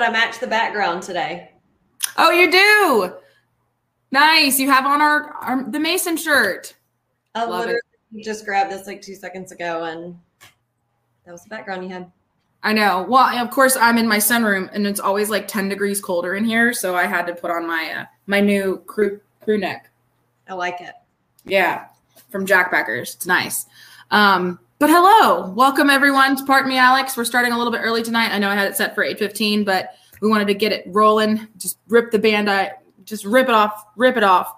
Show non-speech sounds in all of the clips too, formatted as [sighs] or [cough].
but I matched the background today. Oh, you do. Nice. You have on our, our the Mason shirt. I Love literally just grabbed this like two seconds ago, and that was the background you had. I know. Well, of course, I'm in my sunroom, and it's always like 10 degrees colder in here, so I had to put on my uh, my new crew crew neck. I like it. Yeah, from Jack Beckers. It's nice. Um, but hello, welcome everyone to Pardon Me, Alex. We're starting a little bit early tonight. I know I had it set for 8:15, but we wanted to get it rolling. Just rip the band just rip it off, rip it off.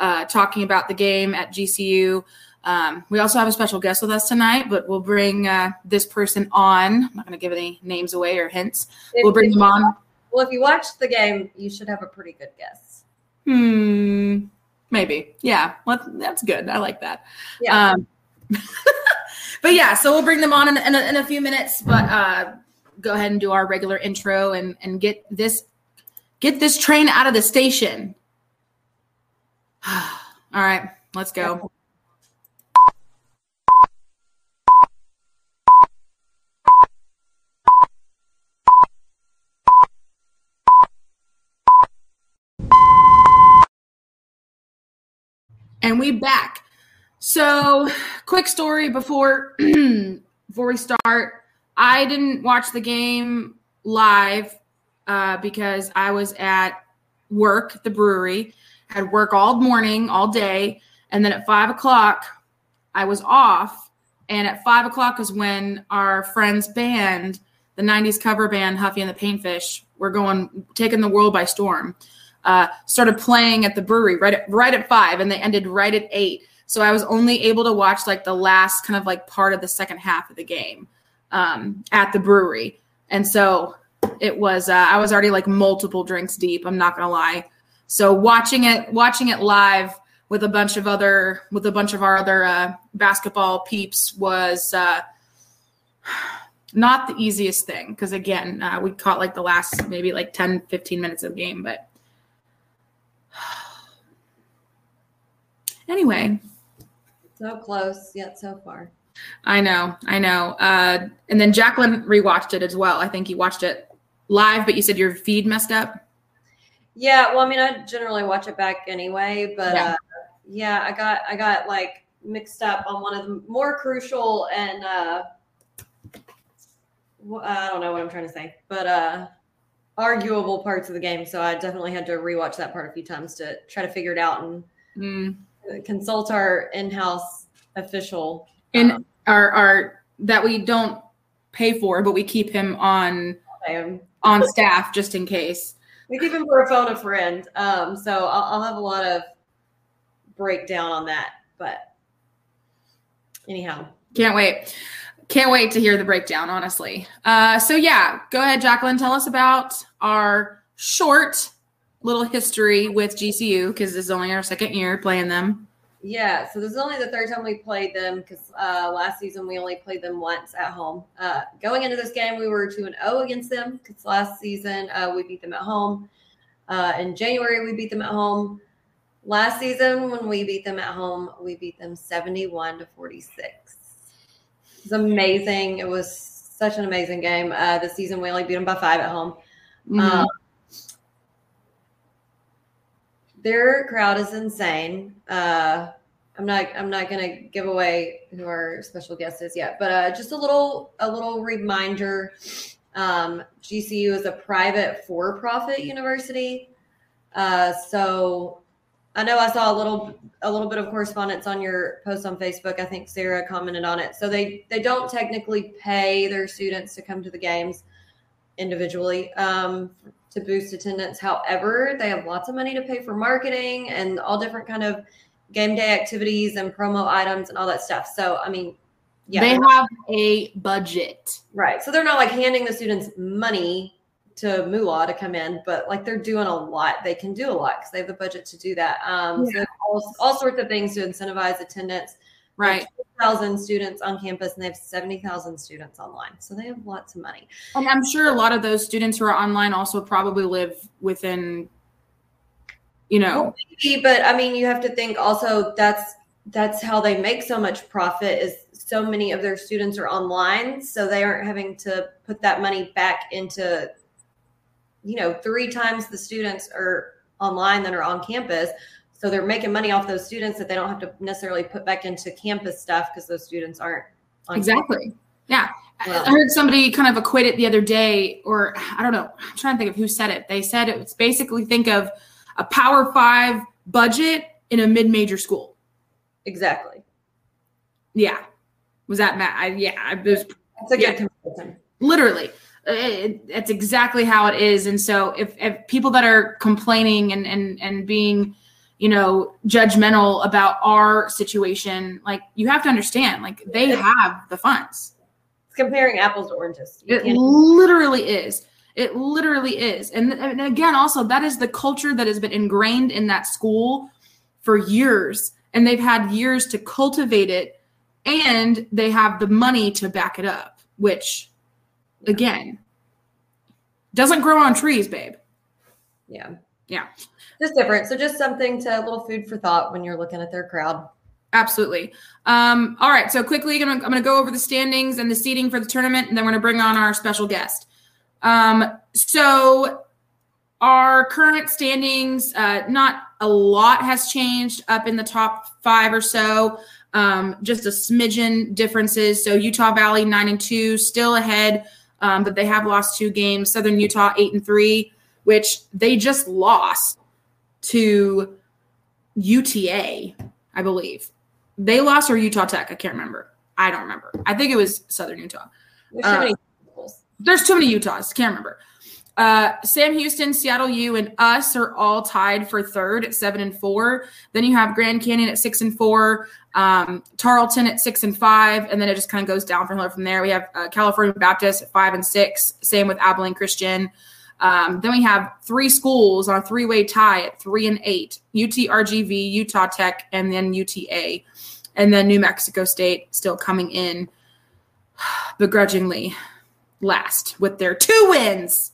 Uh, talking about the game at GCU. Um, we also have a special guest with us tonight, but we'll bring uh, this person on. I'm not going to give any names away or hints. If- we'll bring them on. Well, if you watched the game, you should have a pretty good guess. Hmm. Maybe. Yeah. Well, that's good. I like that. Yeah. Um, [laughs] but yeah, so we'll bring them on in, in, a, in a few minutes. But uh, go ahead and do our regular intro and and get this get this train out of the station. [sighs] All right, let's go. And we back. So, quick story before [clears throat] before we start. I didn't watch the game live uh, because I was at work the brewery. Had work all morning, all day, and then at five o'clock, I was off. And at five o'clock is when our friend's band, the '90s cover band Huffy and the Paintfish, were going taking the world by storm. Uh, started playing at the brewery right at right at five, and they ended right at eight. So I was only able to watch like the last kind of like part of the second half of the game um, at the brewery, and so it was. Uh, I was already like multiple drinks deep. I'm not gonna lie. So watching it, watching it live with a bunch of other with a bunch of our other uh, basketball peeps was uh, not the easiest thing because again uh, we caught like the last maybe like 10 15 minutes of the game but [sighs] anyway So close, yet so far. i know i know uh, and then jacqueline rewatched it as well i think you watched it live but you said your feed messed up Yeah, well, I mean, I generally watch it back anyway, but Yeah. uh, yeah, I got I got like mixed up on one of the more crucial and uh, I don't know what I'm trying to say, but uh, arguable parts of the game. So I definitely had to rewatch that part a few times to try to figure it out and mm. Consult our in-house official. in um, our our that we don't pay for but we keep him on um, on staff just in case we keep him for a phone a friend. Um, so I'll, I'll have a lot of breakdown on that, but anyhow. Can't wait. Can't wait to hear the breakdown, honestly. Uh, so, yeah, go ahead, Jacqueline. Tell us about our short little history with GCU because this is only our second year playing them. Yeah, so this is only the third time we played them because uh, last season we only played them once at home. Uh, going into this game, we were two and zero against them because last season uh, we beat them at home. Uh, in January, we beat them at home. Last season, when we beat them at home, we beat them seventy-one to forty-six. It was amazing. It was such an amazing game. Uh, this season, we only beat them by five at home. Mhm. Um, their crowd is insane. Uh, I'm not. I'm not to give away who our special guest is yet, but uh, just a little. A little reminder. Um, GCU is a private for-profit university, uh, so I know I saw a little. A little bit of correspondence on your post on Facebook. I think Sarah commented on it. So they they don't technically pay their students to come to the games individually um, to boost attendance. However, they have lots of money to pay for marketing and all different kind of game day activities and promo items and all that stuff. So, I mean, yeah, They have a budget. right. So they're not like handing the students money to moolah to come in, but like they're doing a lot. They can do a lot because they have the budget to do that. Um, So all, all sorts of things to incentivize attendance. Right. Thousand students on campus, and they have seventy thousand students online. So they have lots of money. And I'm sure a lot of those students who are online also probably live within, you know, maybe, but I mean, you have to think also that's that's how they make so much profit is so many of their students are online, so they aren't having to put that money back into, you know, three times the students are online than are on campus. So they're making money off those students that they don't have to necessarily put back into campus stuff because those students aren't exactly. Campus. Yeah. Well, I heard somebody kind of equate it the other day, or I don't know. I'm trying to think of who said it. They said it's basically think of a Power Five budget in a mid-major school. Exactly. Yeah. Was that Matt? I, yeah. Was, That's a good comparison. Literally. Uh, it, it's exactly how it is. And so if, if people that are complaining and, and, and being, you know, judgmental about our situation, like you have to understand, like they have the funds. It's comparing apples to oranges. You it literally is. It literally is. And, and again, also that is the culture that has been ingrained in that school for years. And they've had years to cultivate it and they have the money to back it up, which again doesn't grow on trees, babe. Yeah. Yeah. Just different. So just something to a little food for thought when you're looking at their crowd. Absolutely. Um, all right. So quickly, I'm going to go over the standings and the seeding for the tournament, and then we're going to bring on our special guest. Um, so our current standings, uh, not a lot has changed up in the top five or so. Um, just a smidgen differences. So Utah Valley nine and two, still ahead, um, but they have lost two games. Southern Utah eight and three, which they just lost to UTA, I believe. They lost or Utah Tech. I can't remember. I don't remember. I think it was Southern Utah. There's too uh, many. There's too many Utahs. Can't remember. Uh, Sam Houston, Seattle U, and us are all tied for third at seven and four. Then you have Grand Canyon at six and four, um, Tarleton at six and five, and then it just kind of goes down from from there. We have uh, California Baptist at five and six. Same with Abilene Christian. Um, then we have three schools on a three way tie at three and eight UT RGV, Utah Tech, and then UTA. And then New Mexico State still coming in [sighs] begrudgingly last with their two wins.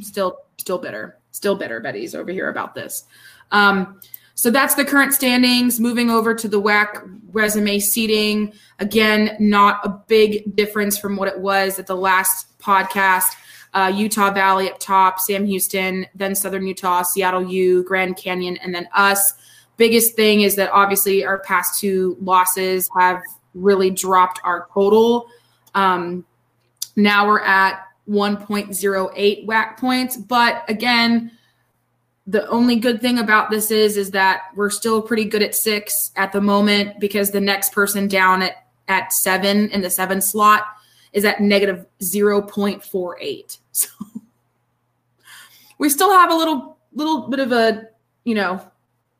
Still, still bitter. Still bitter, Betty's over here about this. Um, so that's the current standings. Moving over to the WAC resume seeding. Again, not a big difference from what it was at the last podcast uh, Utah Valley up top, Sam Houston, then Southern Utah, Seattle U, Grand Canyon, and then us. Biggest thing is that obviously our past two losses have really dropped our total. Um, now we're at 1.08 WAC points, but again, the only good thing about this is is that we're still pretty good at six at the moment because the next person down at at seven in the seven slot is at negative 0.48. So we still have a little little bit of a, you know,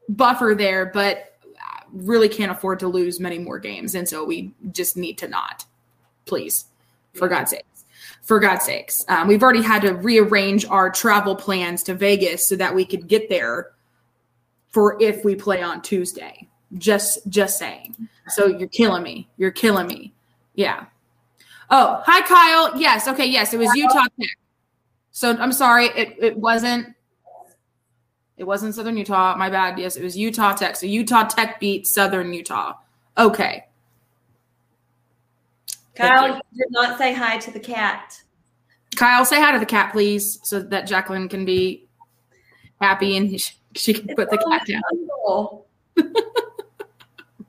buffer there, but really can't afford to lose many more games. And so we just need to not, please, for God's sakes. For God's sakes. Um, we've already had to rearrange our travel plans to Vegas so that we could get there for if we play on Tuesday. Just just saying. So you're killing me. You're killing me. Yeah. Oh, hi, Kyle. Yes. Okay. Yes. It was Utah Tech. So I'm sorry. It, it wasn't. It wasn't Southern Utah. My bad. Yes, it was Utah Tech. So Utah Tech beat Southern Utah. Okay. Kyle did not say hi to the cat. Kyle, say hi to the cat, please, so that Jacqueline can be happy and she can put the cat down. [laughs]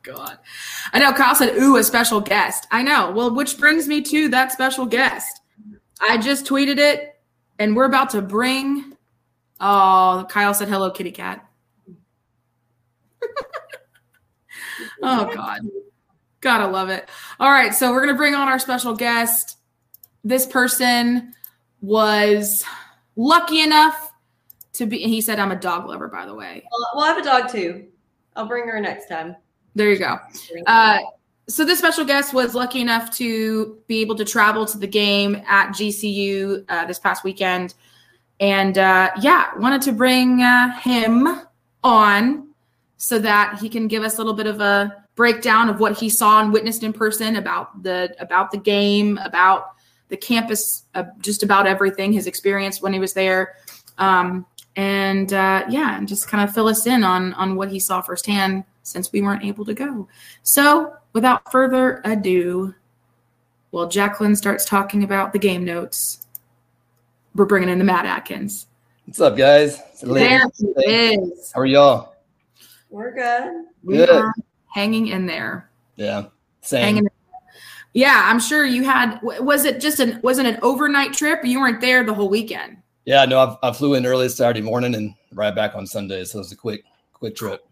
God. I know Kyle said, ooh, a special guest. I know. Well, which brings me to that special guest. I just tweeted it and we're about to bring. Oh, Kyle said, hello, kitty cat. [laughs] oh, God. Gotta love it. All right. So we're going to bring on our special guest. This person was lucky enough to be, he said, I'm a dog lover, by the way. Well, we'll have a dog too. I'll bring her next time. There you go. Uh, so this special guest was lucky enough to be able to travel to the game at GCU uh, this past weekend, and uh, yeah, wanted to bring uh, him on so that he can give us a little bit of a breakdown of what he saw and witnessed in person about the about the game, about the campus, uh, just about everything, his experience when he was there. Um, and uh, yeah, and just kind of fill us in on on what he saw firsthand since we weren't able to go. So without further ado, while Jacqueline starts talking about the game notes, we're bringing in the Matt Adkins. What's up, guys? There he is. How are y'all? We're good. We Good. are hanging in there. Yeah, same. Hanging. Yeah, I'm sure you had. Was it just an? Wasn't an overnight trip? You weren't there the whole weekend. Yeah, no, I, I flew in early Saturday morning and right back on Sunday, so it was a quick, quick trip.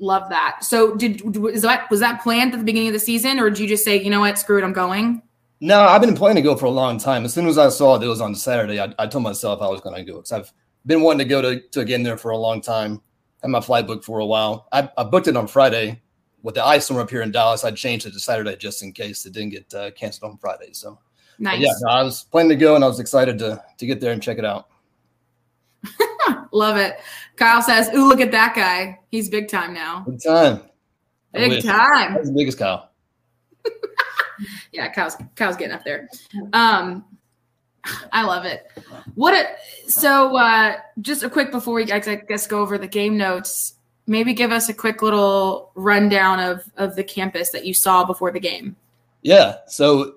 Love that. So, did is that was that planned at the beginning of the season, or did you just say, you know what, screw it, I'm going? No, I've been planning to go for a long time. As soon as I saw that it was on Saturday, I, I told myself I was going to go because I've been wanting to go to, to a game there for a long time. Had my flight booked for a while. I, I booked it on Friday. With the ice storm up here in Dallas, I changed it to Saturday just in case it didn't get uh, canceled on Friday. So, but Nice. yeah, no, I was planning to go and I was excited to to get there and check it out. [laughs] Love it. Kyle says, "Ooh, look at that guy. He's big time now. Big time. Big time." That's the biggest Kyle. [laughs] Yeah, Kyle's Kyle's getting up there. Um, I love it. What a so uh, just a quick before we I guess go over the game notes. Maybe give us a quick little rundown of of the campus that you saw before the game. Yeah. So,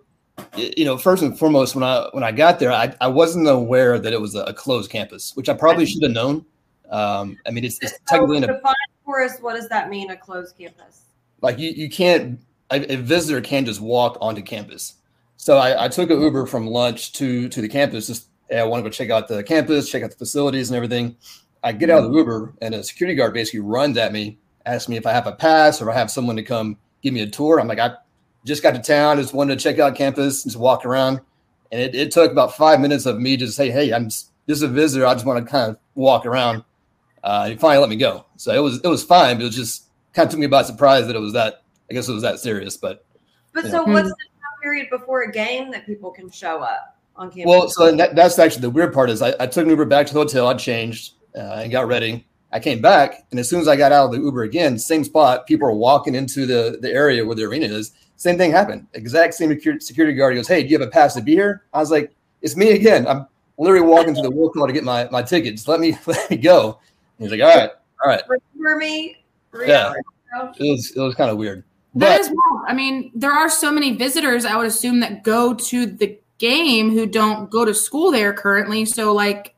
you know, first and foremost, when I when I got there, I, I wasn't aware that it was a, a closed campus, which I probably should have known. Um, I mean, it's, it's So technically in a, define for us, what does that mean, a closed campus? like you you can't a, a visitor can't just walk onto campus. So I, I took an Uber from lunch to to the campus. Just hey, I want to go check out the campus, check out the facilities and everything. I get out of the Uber, and a security guard basically runs at me, asks me if I have a pass or if I have someone to come give me a tour. I'm like, I just got to town, just wanted to check out campus, just walk around. And it, it took about five minutes of me just say, hey, I'm just, just a visitor. I just want to kind of walk around. Uh, he finally let me go. So it was it was fine, but it was just kind of took me by surprise that it was that. I guess it was that serious, but But so what's the time period before a game that people can show up on campus? Well, so that, that's actually the weird part is I, I took an Uber back to the hotel. I changed uh, and got ready. I came back, and as soon as I got out of the Uber again, same spot, people are walking into the, the area where the arena is. Same thing happened. Exact same security guard goes, "Hey, do you have a pass to be here?" I was like, "It's me again. I'm literally walking to the will call to get my my tickets. Let me [laughs] let me go." And he's like, "All right, all right." remember me? Yeah. It was it was kind of weird, That but is wild. I mean, there are so many visitors. I would assume that go to the game who don't go to school there currently. So, like,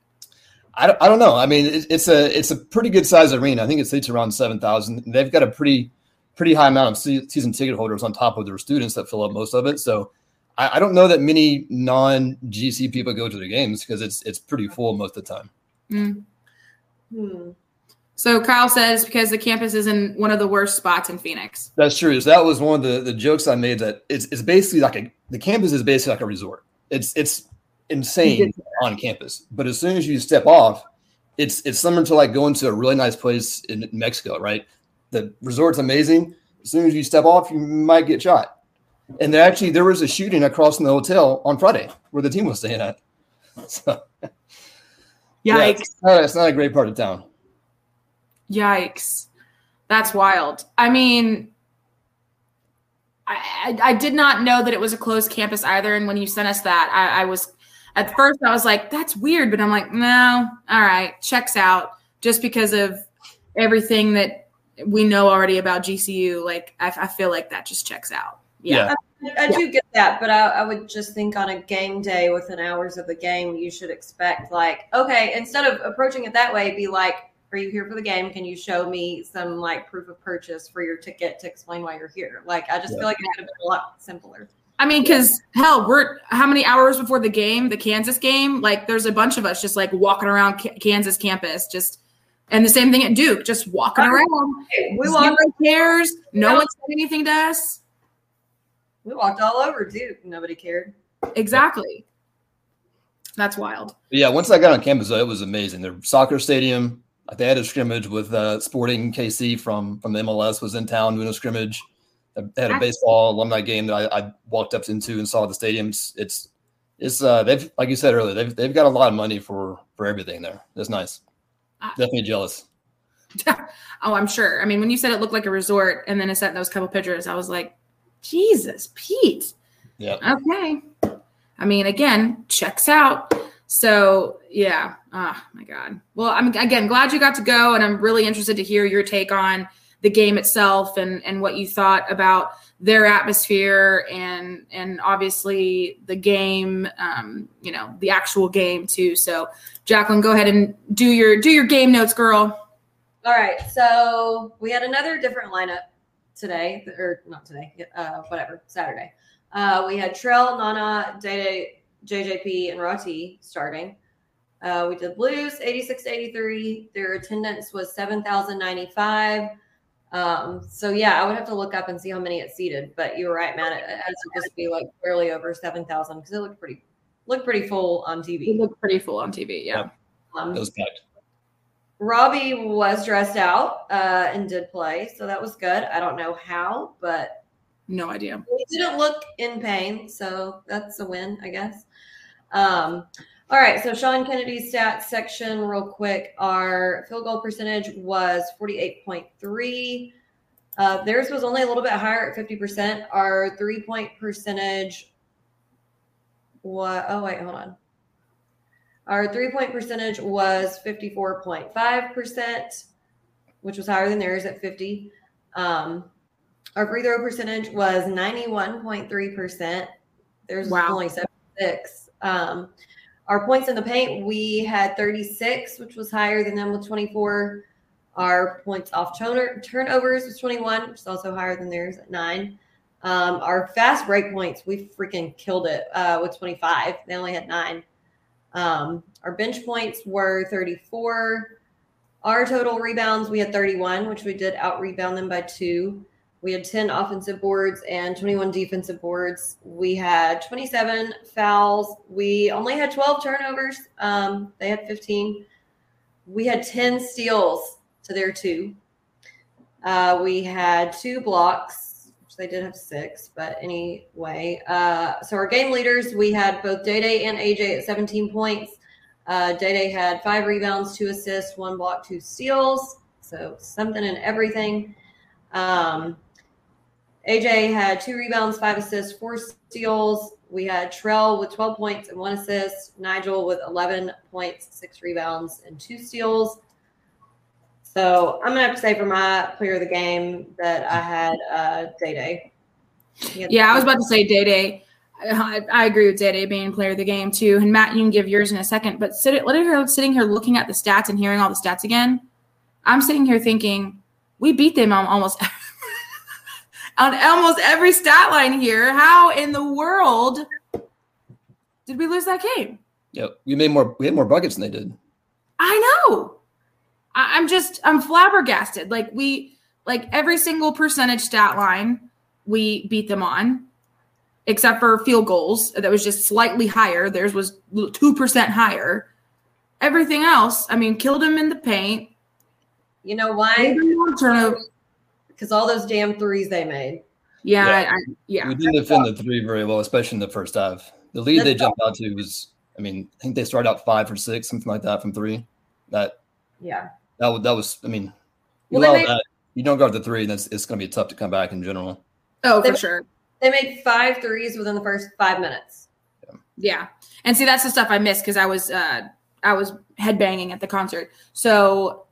I don't, I don't know. I mean, it, it's a it's a pretty good size arena. I think it seats around seven thousand. They've got a pretty pretty high amount of season ticket holders on top of their students that fill up most of it. So I, I don't know that many non GC people go to the games because it's it's pretty full most of the time. mm. Hmm. so Kyle says because the campus is in one of the worst spots in Phoenix. That's true. So that was one of the, the jokes I made. That it's it's basically like a the campus is basically like a resort. It's it's insane [laughs] on campus, but as soon as you step off, it's it's similar to like going to a really nice place in Mexico, right? The resort's amazing. As soon as you step off, you might get shot. And there actually there was a shooting across from the hotel on Friday where the team was staying at. [laughs] So Yikes! it's, not, it's not a great part of town. Yikes! That's wild. I mean, I, I I did not know that it was a closed campus either. And when you sent us that, I, I was at first I was like, "That's weird," but I'm like, "No, all right, checks out." Just because of everything that we know already about GCU, like I, I feel like that just checks out. Yeah. I do get that, but I, I would just think on a game day within hours of the game, you should expect like, okay, instead of approaching it that way, be like, are you here for the game? Can you show me some like proof of purchase for your ticket to explain why you're here? Like, I just Yeah. feel like it could have been a lot simpler. I mean, because hell, we're how many hours before the game, the Kansas game? Like, there's a bunch of us just like walking around K- Kansas campus, just and the same thing at Duke, just walking around. We Zero walked, cares. No Yeah. one said anything to us. We walked all over too. Nobody cared. Exactly. That's wild. Yeah, once I got on campus, though, it was amazing. Their soccer stadium, like they had a scrimmage with uh, Sporting KC from from the MLS was in town doing a scrimmage. They had a baseball alumni game that I, I walked up into and saw the stadium. It's it's, it's uh they've like you said earlier they've they've got a lot of money for for everything there. That's nice. Ah. Definitely jealous. [laughs] Oh, I'm sure. I mean, when you said it looked like a resort, and then I sent those couple pictures, I was like, Jesus, Pete. Yeah. Okay. I mean, again, checks out. So yeah. Oh my God. Well, I'm again glad you got to go, and I'm really interested to hear your take on the game itself and and what you thought about their atmosphere and and obviously the game, um, you know, the actual game too. So, Jacqueline, go ahead and do your do your game notes, girl. All right, so we had another different lineup today, or not today, uh, whatever, Saturday. Uh, we had Trail, Nana, Day JJP, and Roti starting. Uh, we did Blues 86 83. Their attendance was 7,095. Um, so yeah, I would have to look up and see how many it seated. But you were right, man. It, it has to just be like barely over 7,000 because it looked pretty looked pretty full on TV. It looked pretty full on TV. Yeah. Um, it was packed. Robbie was dressed out uh, and did play, so that was good. I don't know how, but no idea. He didn't look in pain, so that's a win, I guess. Um, all right, so Sean Kennedy's stats section, real quick. Our field goal percentage was 48.3. Uh, theirs was only a little bit higher at 50%. Our three point percentage was, oh, wait, hold on. Our three point percentage was 54.5%, which was higher than theirs at 50. Um, our free throw percentage was 91.3%. There's wow. only 76. Um, our points in the paint, we had 36, which was higher than them with 24. Our points off turnovers was 21, which is also higher than theirs at nine. Um, our fast break points, we freaking killed it uh, with 25. They only had nine. Um, our bench points were 34. Our total rebounds, we had 31, which we did out rebound them by two. We had 10 offensive boards and 21 defensive boards. We had 27 fouls. We only had 12 turnovers. Um, they had 15. We had 10 steals to their two. Uh, we had two blocks, they did have six, but anyway. Uh, so our game leaders, we had both Day Day and AJ at 17 points. Uh, Day Day had five rebounds, two assists, one block, two steals. So something and everything. Um, AJ had two rebounds, five assists, four steals. We had Trell with 12 points and one assist, Nigel with 11 points, six rebounds, and two steals. So I'm gonna have to say for my player of the game that I had uh, Day Day. Yeah, I was about to say Day Day. I, I, agree with Day Day being player of the game too. And Matt, you can give yours in a second. But sit, let her sitting here looking at the stats and hearing all the stats again. I'm sitting here thinking we beat them on almost [laughs] on almost every stat line here. How in the world did we lose that game? Yep, we made more. We had more buckets than they did. I know. I, I'm just I'm flabbergasted. Like we like every single percentage stat line we beat them on, except for field goals that was just slightly higher. Theirs was two percent higher. Everything else, I mean, killed them in the paint. You know why? because all those damn threes they made. Yeah, yeah. I, I, yeah. We didn't defend the three very well, especially in the first half. The lead That's they jumped out to was, I mean, I think they started out five or six, something like that from three. That, yeah, that was that was. I mean, you well, made, that. You don't go to the three, then it's, it's going to be tough to come back in general. Oh, for sure. They made five threes within the first five minutes. Yeah, yeah. and see, that's the stuff I missed because I was uh I was headbanging at the concert. So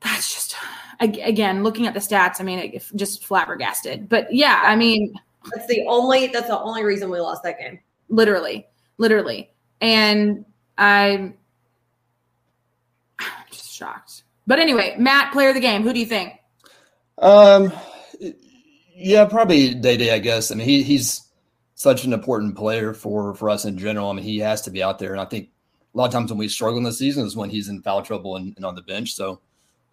that's just again, looking at the stats, I mean, it, just flabbergasted. But yeah, I mean, that's the only that's the only reason we lost that game. Literally, literally, and I'm just shocked. But anyway, Matt, player of the game, who do you think? Um, yeah, probably Day Day. I guess. I mean, he he's such an important player for for us in general. I mean, he has to be out there, and I think a lot of times when we struggle in the season is when he's in foul trouble and, and on the bench. So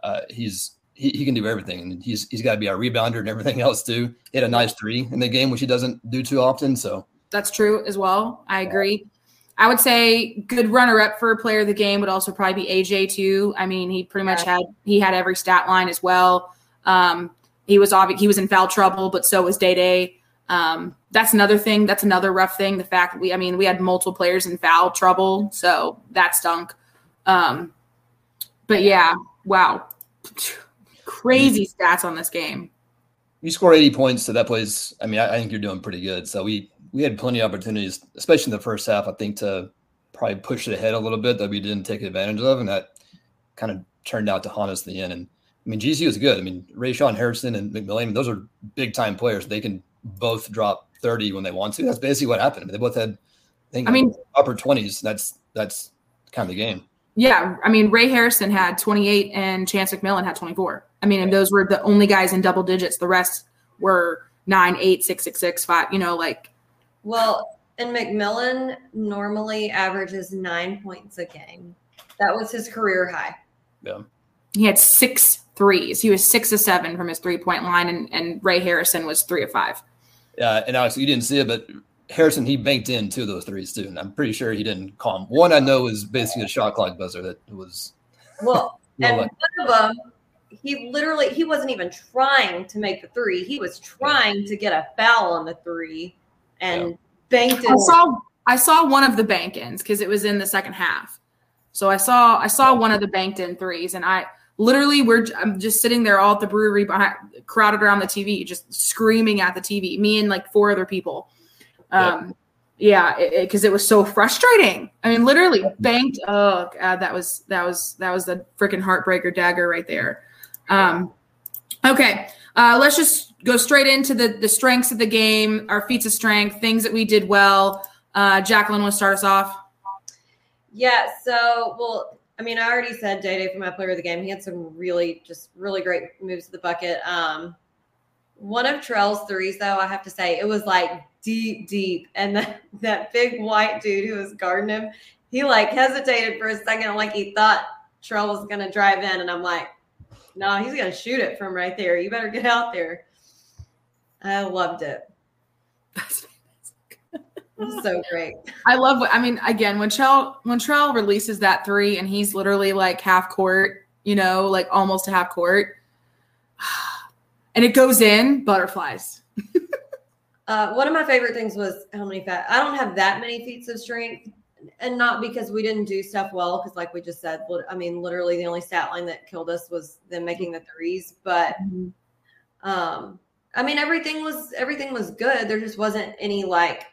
uh, he's he, he can do everything, and he's he's got to be our rebounder and everything [laughs] else too. He had a nice three in the game, which he doesn't do too often. So that's true as well. I agree. I would say good runner up for a player of the game would also probably be AJ too. I mean, he pretty much had he had every stat line as well. Um, he was obvious he was in foul trouble, but so was Day Day. Um, that's another thing. That's another rough thing. The fact that we, I mean, we had multiple players in foul trouble, so that stunk. Um, but yeah, wow [laughs] crazy stats on this game. You score 80 points, so that plays. I mean, I, I, think you're doing pretty good. So we we had plenty of opportunities, especially in the first half. I think to probably push it ahead a little bit that we didn't take advantage of, and that kind of turned out to haunt us in the end. And I mean, GCU is good. I mean, Rayshon Harrison and McMillan, those are big time players. They can both drop 30 when they want to. That's basically what happened. I mean, they both had, I think, I mean, upper 20s. That's that's kind of the game. Yeah, I mean, Ray Harrison had 28 and Chance McMillan had 24. I mean, and those were the only guys in double digits. The rest were nine, eight, six, six, six, five. You know, like. Well, and McMillan normally averages nine points a game. That was his career high. Yeah. He had six threes. He was six of seven from his three point line, and, and Ray Harrison was three of five. Yeah, and Alex, you didn't see it, but Harrison he banked in two of those threes too, and I'm pretty sure he didn't call them. One I know was basically a shot clock buzzer that was. Well, [laughs] and one of them, he literally he wasn't even trying to make the three. He was trying to get a foul on the three, and yeah. banked it. I saw I saw one of the bank ins because it was in the second half. So I saw I saw one of the banked in threes, and I literally we're I'm just sitting there all at the brewery behind, crowded around the TV, just screaming at the TV. Me and like four other people um, yeah, because it, it, it, was so frustrating. I mean, literally banked. Oh god, that was that was that was the freaking heartbreaker dagger right there. Um, okay, uh, let's just go straight into the the strengths of the game, our feats of strength, things that we did well. Uh, Jacqueline, want to start us off? Yeah. So, well, I mean, I already said Day Day for my player of the game. He had some really, just really great moves to the bucket. Um, one of Terrell's threes, though, I have to say, it was like deep, deep. And that, that big white dude who was guarding him, he like hesitated for a second, like he thought Terrell was to drive in. And I'm like, no, he's going to shoot it from right there. You better get out there. I loved it. That's so great. I love what I mean. Again, when Trell when Trell releases that three and he's literally like half court, you know, like almost a half court, [sighs] and it goes in butterflies. [laughs] uh, one of my favorite things was how many fat. I don't have that many feats of strength, and not because we didn't do stuff well. Because like we just said, I mean, literally the only stat line that killed us was them making the threes. But mm-hmm. um, I mean, everything was everything was good. There just wasn't any like.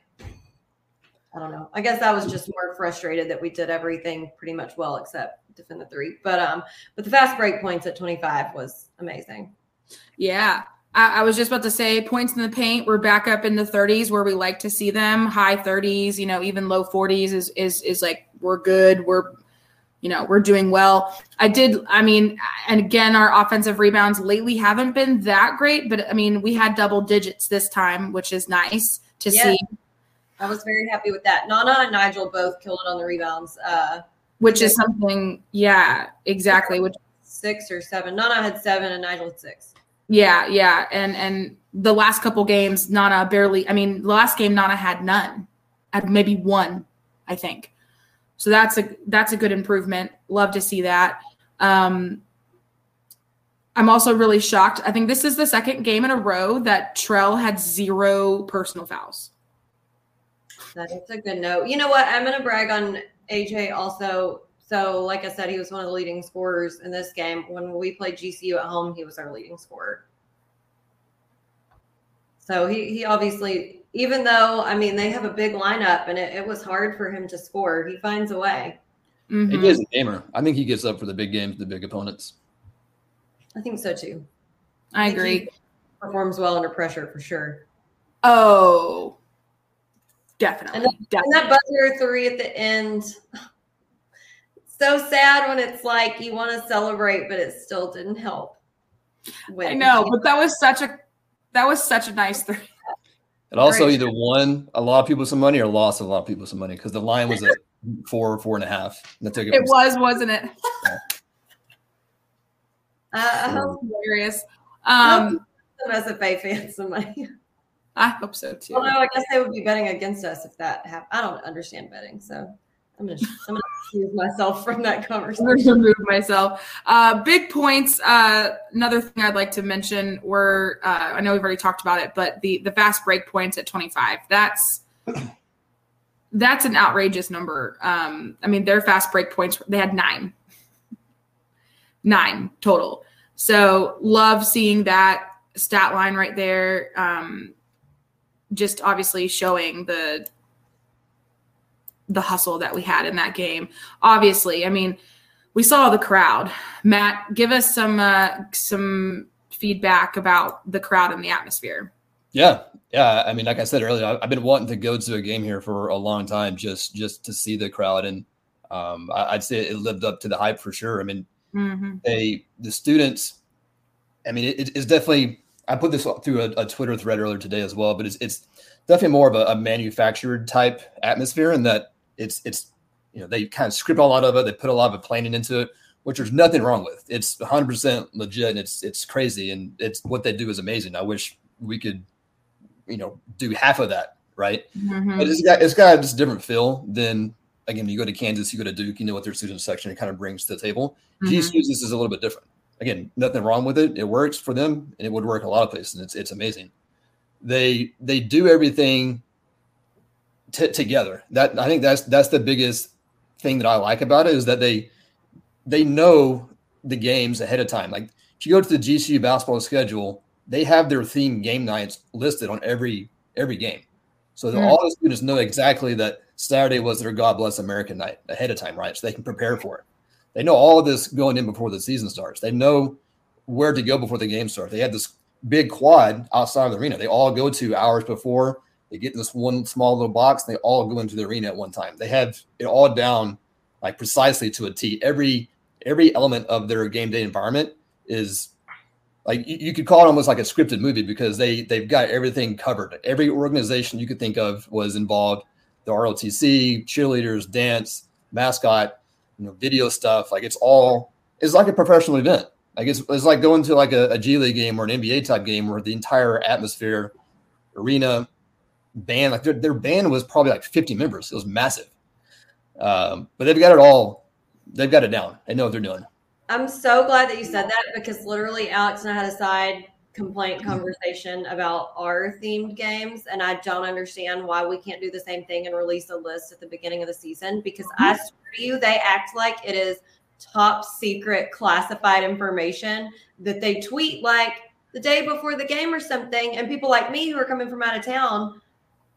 I don't know. I guess I was just more frustrated that we did everything pretty much well except defend the three. But um, but the fast break points at 25 was amazing. Yeah. I, I was just about to say points in the paint. We're back up in the 30s where we like to see them. High 30s, you know, even low 40s is is is like we're good. We're you know, we're doing well. I did, I mean, and again, our offensive rebounds lately haven't been that great, but I mean, we had double digits this time, which is nice to yeah. see. I was very happy with that. Nana and Nigel both killed it on the rebounds. Uh, which is something, yeah, exactly. Which six or seven. Nana had seven and Nigel had six. Yeah, yeah, and and the last couple games, Nana barely. I mean, the last game Nana had none, had maybe one, I think. So that's a that's a good improvement. Love to see that. Um, I'm also really shocked. I think this is the second game in a row that Trell had zero personal fouls. That is a good note. You know what? I'm going to brag on AJ also so, like I said, he was one of the leading scorers in this game. When we played GCU at home, he was our leading scorer. So he he obviously, even though I mean they have a big lineup and it, it was hard for him to score, he finds a way. Mm-hmm. He is a gamer. I think he gets up for the big games, the big opponents. I think so too. I, I agree. Performs well under pressure for sure. Oh, definitely. And, that, definitely. and that buzzer three at the end so sad when it's like you want to celebrate, but it still didn't help. I know, but that was such a that was such a nice thing. It also either won a lot of people some money or lost a lot of people some money because the line was at [laughs] four, or four and a half. And took it, it was, wasn't it? [laughs] uh, hilarious. Um, as a Bay fan some money. I hope so too. Although I guess they would be betting against us if that happened. I don't understand betting, so I'm gonna, I'm gonna excuse myself from that conversation. Remove myself. Uh, big points. Uh, another thing I'd like to mention were uh, I know we've already talked about it, but the the fast break points at 25. That's that's an outrageous number. Um, I mean, their fast break points they had nine, nine total. So love seeing that stat line right there. Um, just obviously showing the the hustle that we had in that game. Obviously, I mean, we saw the crowd. Matt, give us some uh, some feedback about the crowd and the atmosphere. Yeah, yeah. I mean, like I said earlier, I've been wanting to go to a game here for a long time, just just to see the crowd, and um, I'd say it lived up to the hype for sure. I mean, mm-hmm. they the students. I mean, it, it's definitely. I put this through a, a, Twitter thread earlier today as well, but it's it's definitely more of a, a manufactured type atmosphere, in that it's it's you know they kind of script a lot of it, they put a lot of planning into it, which there's nothing wrong with. It's 100 percent legit, and it's it's crazy, and it's what they do is amazing. I wish we could you know do half of that right mm-hmm. but it's got it's got just a different feel than again you go to kansas you go to duke you know what their student section it kind of brings to the table mm-hmm. gcu's this is a little bit different again nothing wrong with it it works for them and it would work a lot of places and it's, it's amazing they they do everything t- together that i think that's that's the biggest thing that i like about it is that they they know the games ahead of time like if you go to the gcu basketball schedule they have their theme game nights listed on every every game. So mm. all the students know exactly that Saturday was their God bless American night ahead of time, right? So they can prepare for it. They know all of this going in before the season starts. They know where to go before the game starts. They had this big quad outside of the arena. They all go to hours before. They get in this one small little box. And they all go into the arena at one time. They have it all down like precisely to a T. Every every element of their game day environment is like you could call it almost like a scripted movie because they they've got everything covered. Every organization you could think of was involved. The ROTC, cheerleaders, dance, mascot, you know, video stuff. Like it's all it's like a professional event. Like it's, it's like going to like a, a G League game or an NBA type game where the entire atmosphere, arena, band, like their, their band was probably like 50 members. It was massive. Um, but they've got it all. They've got it down. They know what they're doing. I'm so glad that you said that because literally Alex and I had a side complaint mm-hmm. conversation about our themed games, and I don't understand why we can't do the same thing and release a list at the beginning of the season because I mm-hmm. swear to you, they act like it is top secret classified information that they tweet like the day before the game or something. And people like me who are coming from out of town,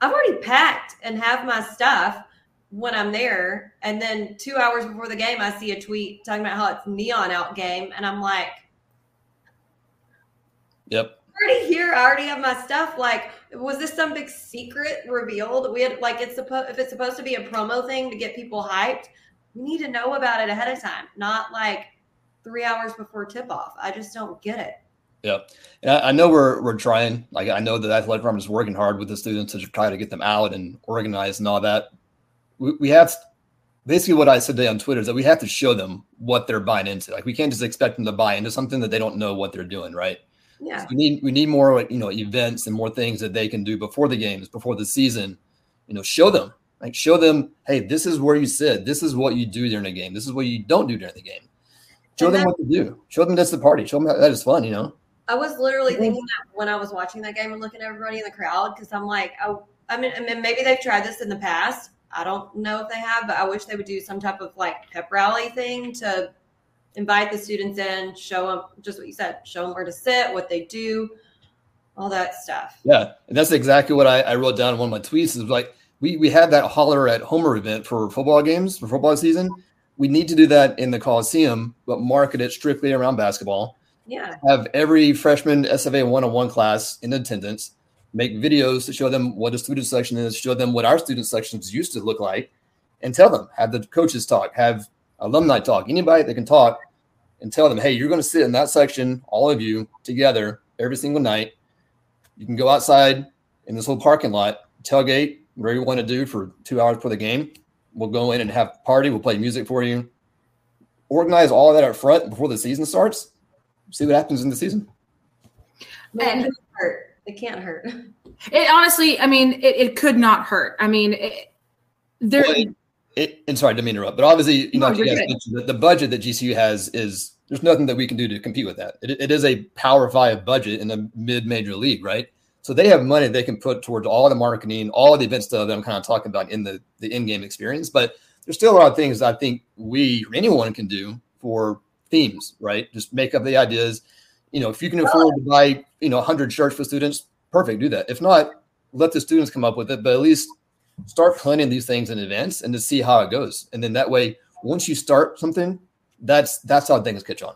I've already packed and have my stuff when I'm there. And then two hours before the game, I see a tweet talking about how it's neon out game. And I'm like, Yep. already here. I already have my stuff. Like, was this some big secret reveal that we had? Like, it's supposed if it's supposed to be a promo thing to get people hyped, we need to know about it ahead of time, not like three hours before tip off. I just don't get it. Yep. And I, I, know we're we're trying. Like I know that athletic department is working hard with the students to try to get them out and organize and all that we, we have basically what I said today on Twitter is that we have to show them what they're buying into. Like we can't just expect them to buy into something that they don't know what they're doing, right? Yeah. So we need we need more you know events and more things that they can do before the games, before the season. You know, show them like show them, hey, this is where you sit. This is what you do during the game. This is what you don't do during the game. Show and them what to do. Show them that's the party. Show them that is fun. You know. I was literally thinking that when I was watching that game and looking at everybody in the crowd because I'm like, oh, I mean, I mean, maybe they've tried this in the past, I don't know if they have, but I wish they would do some type of like pep rally thing to invite the students in, show them just what you said, show them where to sit, what they do, all that stuff. Yeah, and that's exactly what I, I wrote down in one of my tweets. Is like we we had that holler at Homer event for football games for football season. We need to do that in the Coliseum, but market it strictly around basketball. Yeah. Have every freshman SFA one on one class in attendance make videos to show them what a student section is, show them what our student sections used to look like, and tell them, have the coaches talk, have alumni talk, anybody that can talk, and tell them, hey, you're going to sit in that section, all of you together every single night. You can go outside in this little parking lot, tailgate, whatever you want to do for two hours before the game. We'll go in and have a party. We'll play music for you. Organize all that up front before the season starts. See what happens in the season. And it can't hurt. [laughs] It honestly, I mean, it, it could not hurt. I mean, it, there. Well, it, it, and sorry to interrupt, but obviously, you know, no, you the, the budget that GCU has is there's nothing that we can do to compete with that. It, it is a Power Five budget in a mid-major league, right? So they have money they can put towards all the marketing, all the event stuff that I'm kind of talking about in the the in-game experience. But there's still a lot of things I think we or anyone can do for themes, right? Just make up the ideas you know, if you can afford to buy, you know, 100 shirts for students, perfect, do that. If not, let the students come up with it, but at least start planning these things in advance and to see how it goes. And then that way, once you start something, that's that's how things catch on.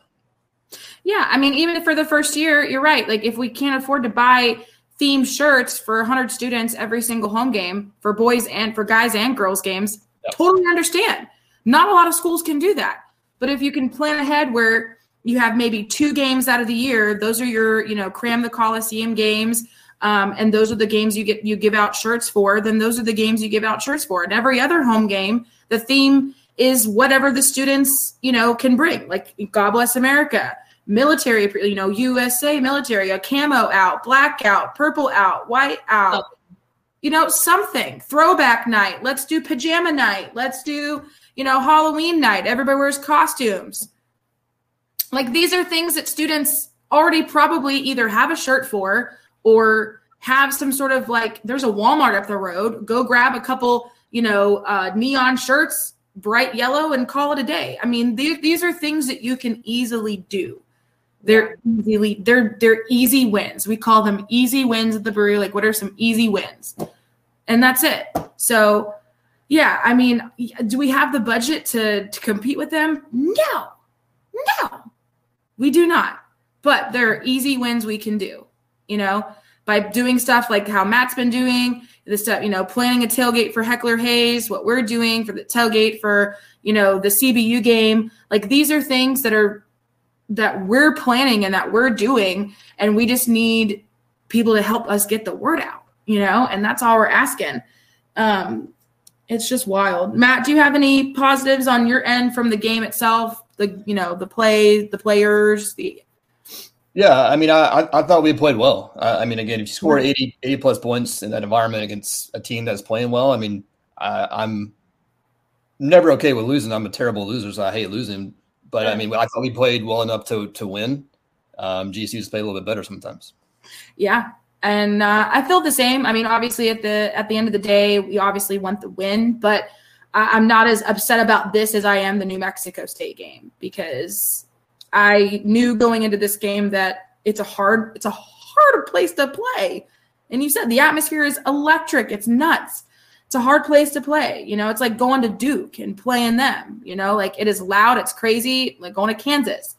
Yeah, I mean, even for the first year, you're right. Like, if we can't afford to buy theme shirts for 100 students every single home game for boys and for guys and girls games, totally understand. Not a lot of schools can do that. But if you can plan ahead where you have maybe two games out of the year, those are your, you know, cram the Coliseum games. Um, and those are the games you get you give out shirts for, then those are the games you give out shirts for. And every other home game, the theme is whatever the students, you know, can bring. Like God bless America, military, you know, USA military, a camo out, black out, purple out, white out. You know, something. Throwback night. Let's do pajama night. Let's do, you know, Halloween night. Everybody wears costumes. Like these are things that students already probably either have a shirt for or have some sort of like there's a Walmart up the road. Go grab a couple, you know, uh, neon shirts, bright yellow, and call it a day. I mean, these these are things that you can easily do. They're easily they're they're easy wins. We call them easy wins at the brewery. Like, what are some easy wins? And that's it. So, yeah, I mean, do we have the budget to to compete with them? No, no, we do not. But there are easy wins we can do you know, by doing stuff like how Matt's been doing, the stuff, you know, planning a tailgate for Heckler Haze, what we're doing for the tailgate for, you know, the CBU game. Like these are things that are that we're planning and that we're doing. And we just need people to help us get the word out, you know, and that's all we're asking. Um, it's just wild. Matt, do you have any positives on your end from the game itself? The you know the play, the players, the yeah, I mean, I I thought we played well. I mean, again, if you score 80, 80 plus points in that environment against a team that's playing well, I mean, I, I'm never okay with losing. I'm a terrible loser, so I hate losing. But I mean, I thought we played well enough to to win. Um, GCU's play a little bit better sometimes. Yeah, and uh, I feel the same. I mean, obviously at the at the end of the day, we obviously want the win, but I, I'm not as upset about this as I am the New Mexico State game because I knew going into this game that it's a hard, it's a hard place to play. And you said the atmosphere is electric. It's nuts. It's a hard place to play. You know, it's like going to Duke and playing them. You know, like it is loud. It's crazy. Like going to Kansas.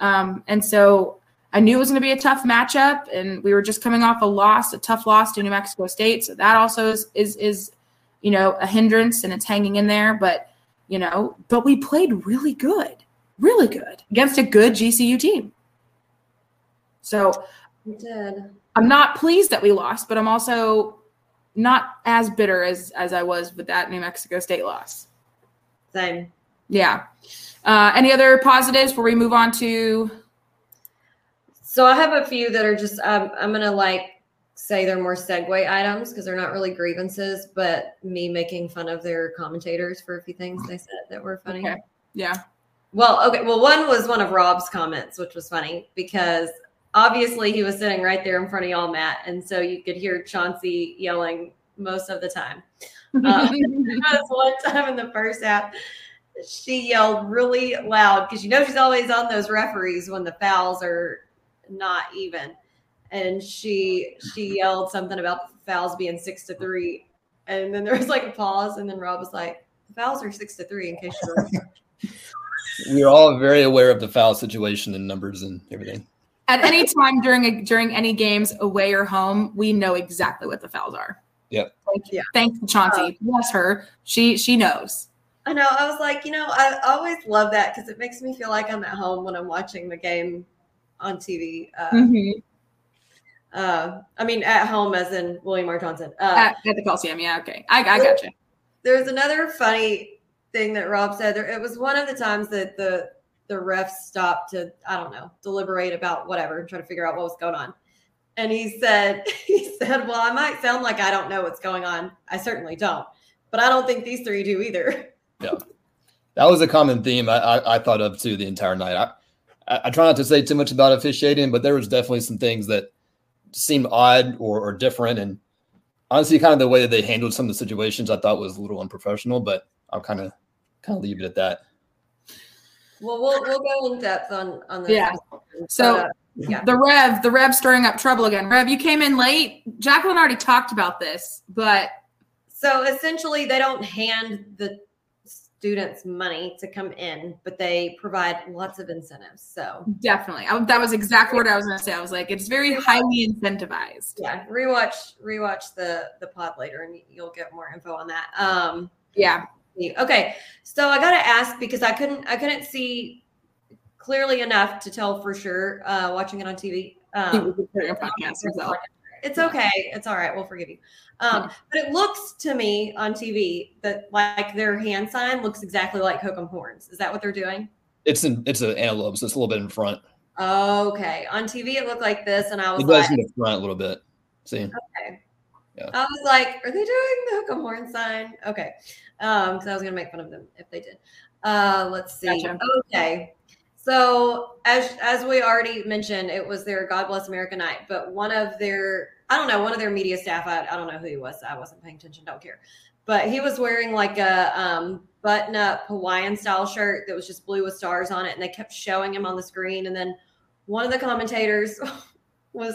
Um, and so I knew it was going to be a tough matchup, and we were just coming off a loss, a tough loss to New Mexico State. So that also is is, is you know a hindrance, and it's hanging in there. But you know, but we played really good really good against a good GCU team. So we did. I'm not pleased that we lost, but I'm also not as bitter as as I was with that New Mexico State loss. Same. Yeah. Uh, any other positives before we move on to? So I have a few that are just um, I'm gonna like say they're more segue items because they're not really grievances, but me making fun of their commentators for a few things they said that were funny. Okay. Yeah. Well, okay. Well, one was one of Rob's comments, which was funny because obviously he was sitting right there in front of y'all, Matt, and so you could hear Chauncey yelling most of the time. [laughs] [laughs] Um, one time in the first half, she yelled really loud because you know she's always on those referees when the fouls are not even, and she she yelled something about the fouls being six to three, and then there was like a pause, and then Rob was like, "The fouls are six to three in case you're." [laughs] we are all very aware of the foul situation and numbers and everything. At any time during a, during any games, away or home, we know exactly what the fouls are. Yep. Thank you. Thanks, Chauncey. Uh, Bless her. She she knows. I know. I was like, you know, I always love that because it makes me feel like I'm at home when I'm watching the game on TV. Uh, mm-hmm. uh, I mean, at home as in William R. Johnson. Uh, at, at, the Coliseum. Yeah. Okay. I, I got you. There's another funny thing that Rob said. There, it was one of the times that the the refs stopped to I don't know deliberate about whatever and try to figure out what was going on. And he said [laughs] he said, "Well, I might sound like I don't know what's going on. I certainly don't, but I don't think these three do either." Yeah, that was a common theme I, I, I thought of too the entire night. I, I, I try not to say too much about officiating, but there was definitely some things that seemed odd or, or different and honestly kind of the way that they handled some of the situations i thought was a little unprofessional but i'll kind of kind of leave it at that. Well, we'll we'll go in depth on on the yeah. So uh, yeah. the Rev, the Rev stirring up trouble again. Rev, you came in late. Jacqueline already talked about this, but so essentially they don't hand the students money to come in, but they provide lots of incentives. So definitely, I, that was exactly what I was going to say. I was like, it's very highly incentivized. Yeah, rewatch rewatch the the pod later, and you'll get more info on that. Um, yeah. Okay, so I got to ask because I couldn't I couldn't see clearly enough to tell for sure uh, watching it on TV. Um, it's okay. It's all right. We'll forgive you. Um, but it looks to me on TV that like their hand sign looks exactly like Hook 'em horns. Is that what they're doing? It's an it's an antelope, so it's a little bit in front. Okay. On TV it looked like this, and I was it does like, in the front a little bit. See. Okay. Yeah. I was like, are they doing the Hook 'em horn sign? Okay. Um, because I was gonna make fun of them if they did. Uh let's see. Gotcha. Okay. So as as we already mentioned, it was their God Bless America night, but one of their I don't know, one of their media staff, I, I don't know who he was. I wasn't paying attention, don't care. But he was wearing like a um, button up Hawaiian style shirt that was just blue with stars on it. And they kept showing him on the screen. And then one of the commentators [laughs] was,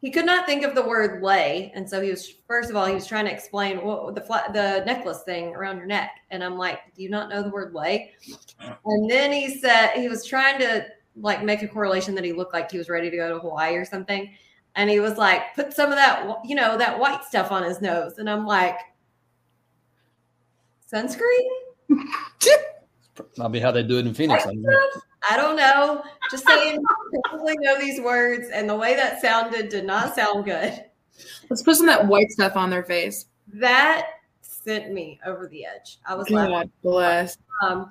he could not think of the word lay. And so he was, first of all, he was trying to explain what the the necklace thing around your neck. And I'm like, do you not know the word lay? And then he said, he was trying to like make a correlation that he looked like he was ready to go to Hawaii or something and he was like, put some of that, you know, that white stuff on his nose. And I'm like, sunscreen? Might be how they do it in Phoenix. I don't know. I don't know. Just saying, probably know these words, and the way that sounded did not sound good. Let's put some of that white stuff on their face. That sent me over the edge. I was like, God bless. Um,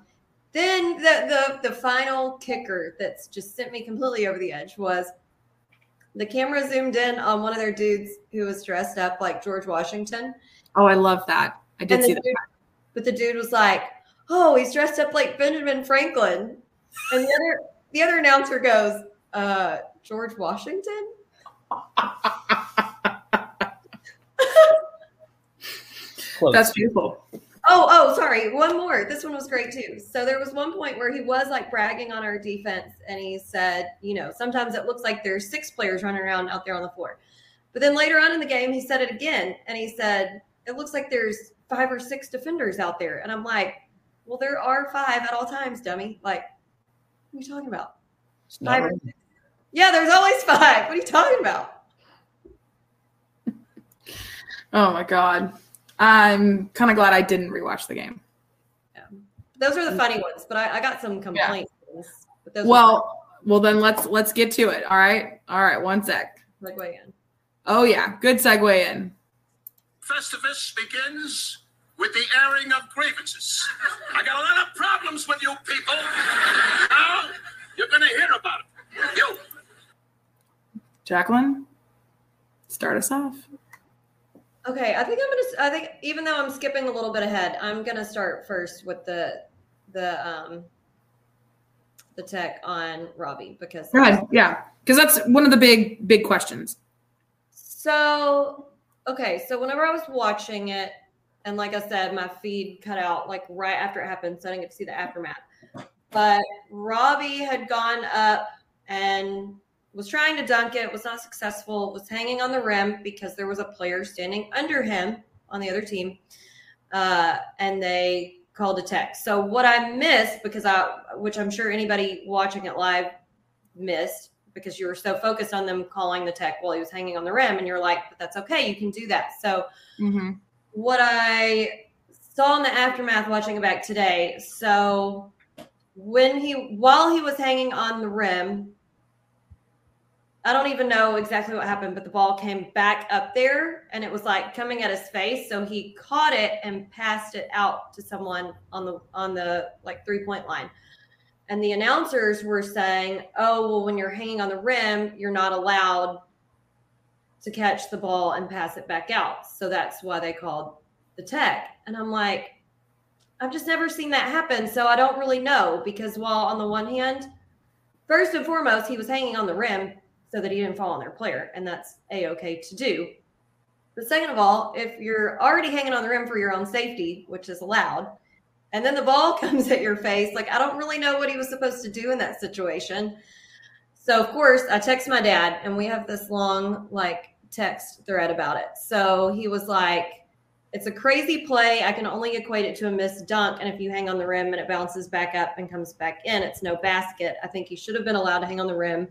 then the, the the final kicker that's just sent me completely over the edge was the camera zoomed in on one of their dudes who was dressed up like George Washington. Oh, I love that. I did And the see that. dude- But the dude was like, "Oh, he's dressed up like Benjamin Franklin," and the other the other announcer goes, "Uh, George Washington." That's beautiful. Oh, oh, sorry. One more. This one was great too. So there was one point where he was like bragging on our defense, and he said, you know, sometimes it looks like there's six players running around out there on the floor. But then later on in the game, he said it again, and he said, it looks like there's five or six defenders out there. And I'm like, well, there are five at all times, dummy. Like, what are you talking about? Five right. Yeah, there's always five. What are you talking about? [laughs] Oh my god. I'm kind of glad I didn't rewatch the game. Yeah. Those are the funny ones, but I, I got some complaints. But those Well, well then let's let's get to it. All right. All right, one sec. fun. like way in. Oh yeah, good segue in. Festivus begins with the airing of grievances. I got a lot of problems with you people. Now you're going to hear about it. You. Jacqueline, start us off. Okay, I think I'm gonna. I think even though I'm skipping a little bit ahead, I'm gonna start first with the the um the tech on Robbie because Go ahead. Yeah, because that's one of the big big questions. So okay, so whenever I was watching it, and like I said, my feed cut out like right after it happened, so I didn't get to see the aftermath. But Robbie had gone up and was trying to dunk it, was not successful, was hanging on the rim because there was a player standing under him on the other team. Uh, and they called a tech. So what I missed because I which I'm sure anybody watching it live missed because you were so focused on them calling the tech while he was hanging on the rim and you're like, but that's okay, you can do that. So Mm-hmm. what I saw in the aftermath watching it back today. So when he while he was hanging on the rim, I don't even know exactly what happened, but the ball came back up there and it was like coming at his face. So he caught it and passed it out to someone on the on the like three point line. And the announcers were saying, "Oh, well, when you're hanging on the rim, you're not allowed to catch the ball and pass it back out. So that's why they called the tech. And I'm like, I've just never seen that happen. So I don't really know because while on the one hand, first and foremost, he was hanging on the rim so that he didn't fall on their player. And that's a okay to do. But second of all, if you're already hanging on the rim for your own safety, which is allowed, and then the ball [laughs] comes at your face, like I don't really know what he was supposed to do in that situation. So of course, I text my dad, and we have this long like text thread about it. So he was like, it's a crazy play. I can only equate it to a missed dunk. And if you hang on the rim and it bounces back up and comes back in, it's no basket. I think he should have been allowed to hang on the rim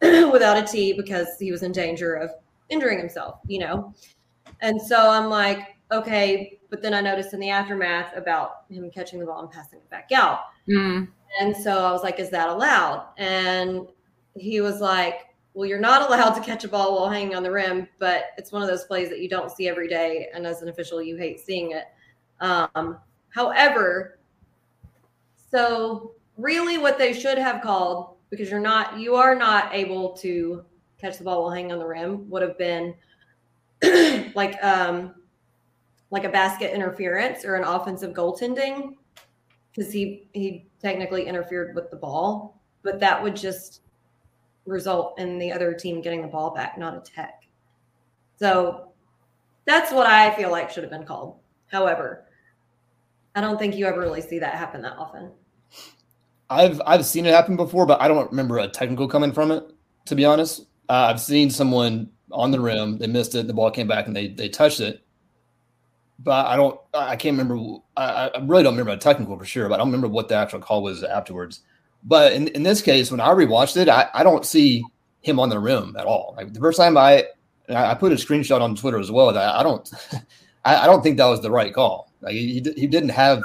[clears throat] without a T because he was in danger of injuring himself, you know? And so I'm like, okay. But then I noticed in the aftermath about him catching the ball and passing it back out. Mm. And so I was like, is that allowed? And he was like, well, you're not [laughs] allowed to catch a ball while hanging on the rim, but it's one of those plays that you don't see every day. And as an official, you hate seeing it. Um, however, so really what they should have called, because you're not, you are not able to catch the ball while hanging on the rim, would have been [clears throat] like, um, like a basket interference or an offensive goaltending because he he technically interfered with the ball, but that would just result in the other team getting the ball back, not a tech. So that's what I feel like should have been called. However, I don't think you ever really see that happen that often. I've I've seen it happen before, but I don't remember a technical coming from it. To be honest, uh, I've seen someone on the rim, they missed it, the ball came back, and they they touched it. But I don't, I can't remember. I, I really don't remember a technical for sure, but I don't remember what the actual call was afterwards. But in, in this case, when I rewatched it, I, I don't see him on the rim at all. Like the first time I I put a screenshot on Twitter as well. That I don't [laughs] I, I don't think that was the right call. Like he, he didn't have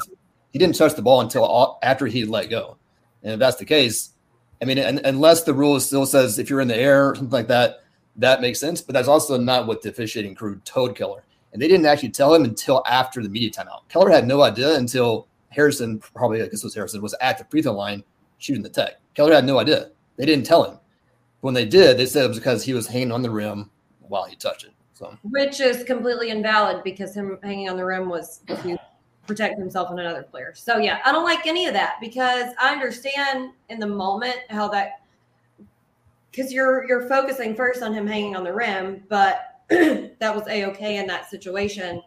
he didn't touch the ball until after he let go. And if that's the case, I mean, and, unless the rule still says if you're in the air or something like that, that makes sense. But that's also not what the officiating crew told Keller. And they didn't actually tell him until after the media timeout. Keller had no idea until Harrison, probably I guess it was Harrison, was at the free throw line shooting the tech. Keller had no idea. They didn't tell him. When they did, they said it was because he was hanging on the rim while he touched it. So, which is completely invalid because him hanging on the rim was protect himself and another player. So yeah, I don't like any of that because I understand in the moment how that because you're you're focusing first on him hanging on the rim, but [clears throat] that was a okay in that situation.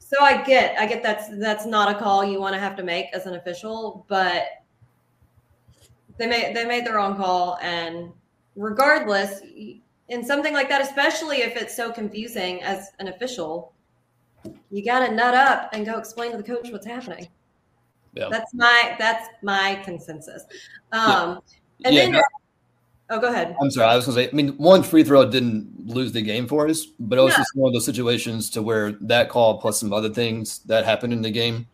So I get I get that's that's not a call you want to have to make as an official, but they made they made their own call and regardless in something like that especially if it's so confusing as an official you got to nut up and go explain to the coach what's happening yeah. that's my that's my consensus um yeah. and yeah, then no, oh go ahead i'm sorry i was gonna say i mean one free throw didn't lose the game for us but it was just one of those situations to where that call plus some other things that happened in the game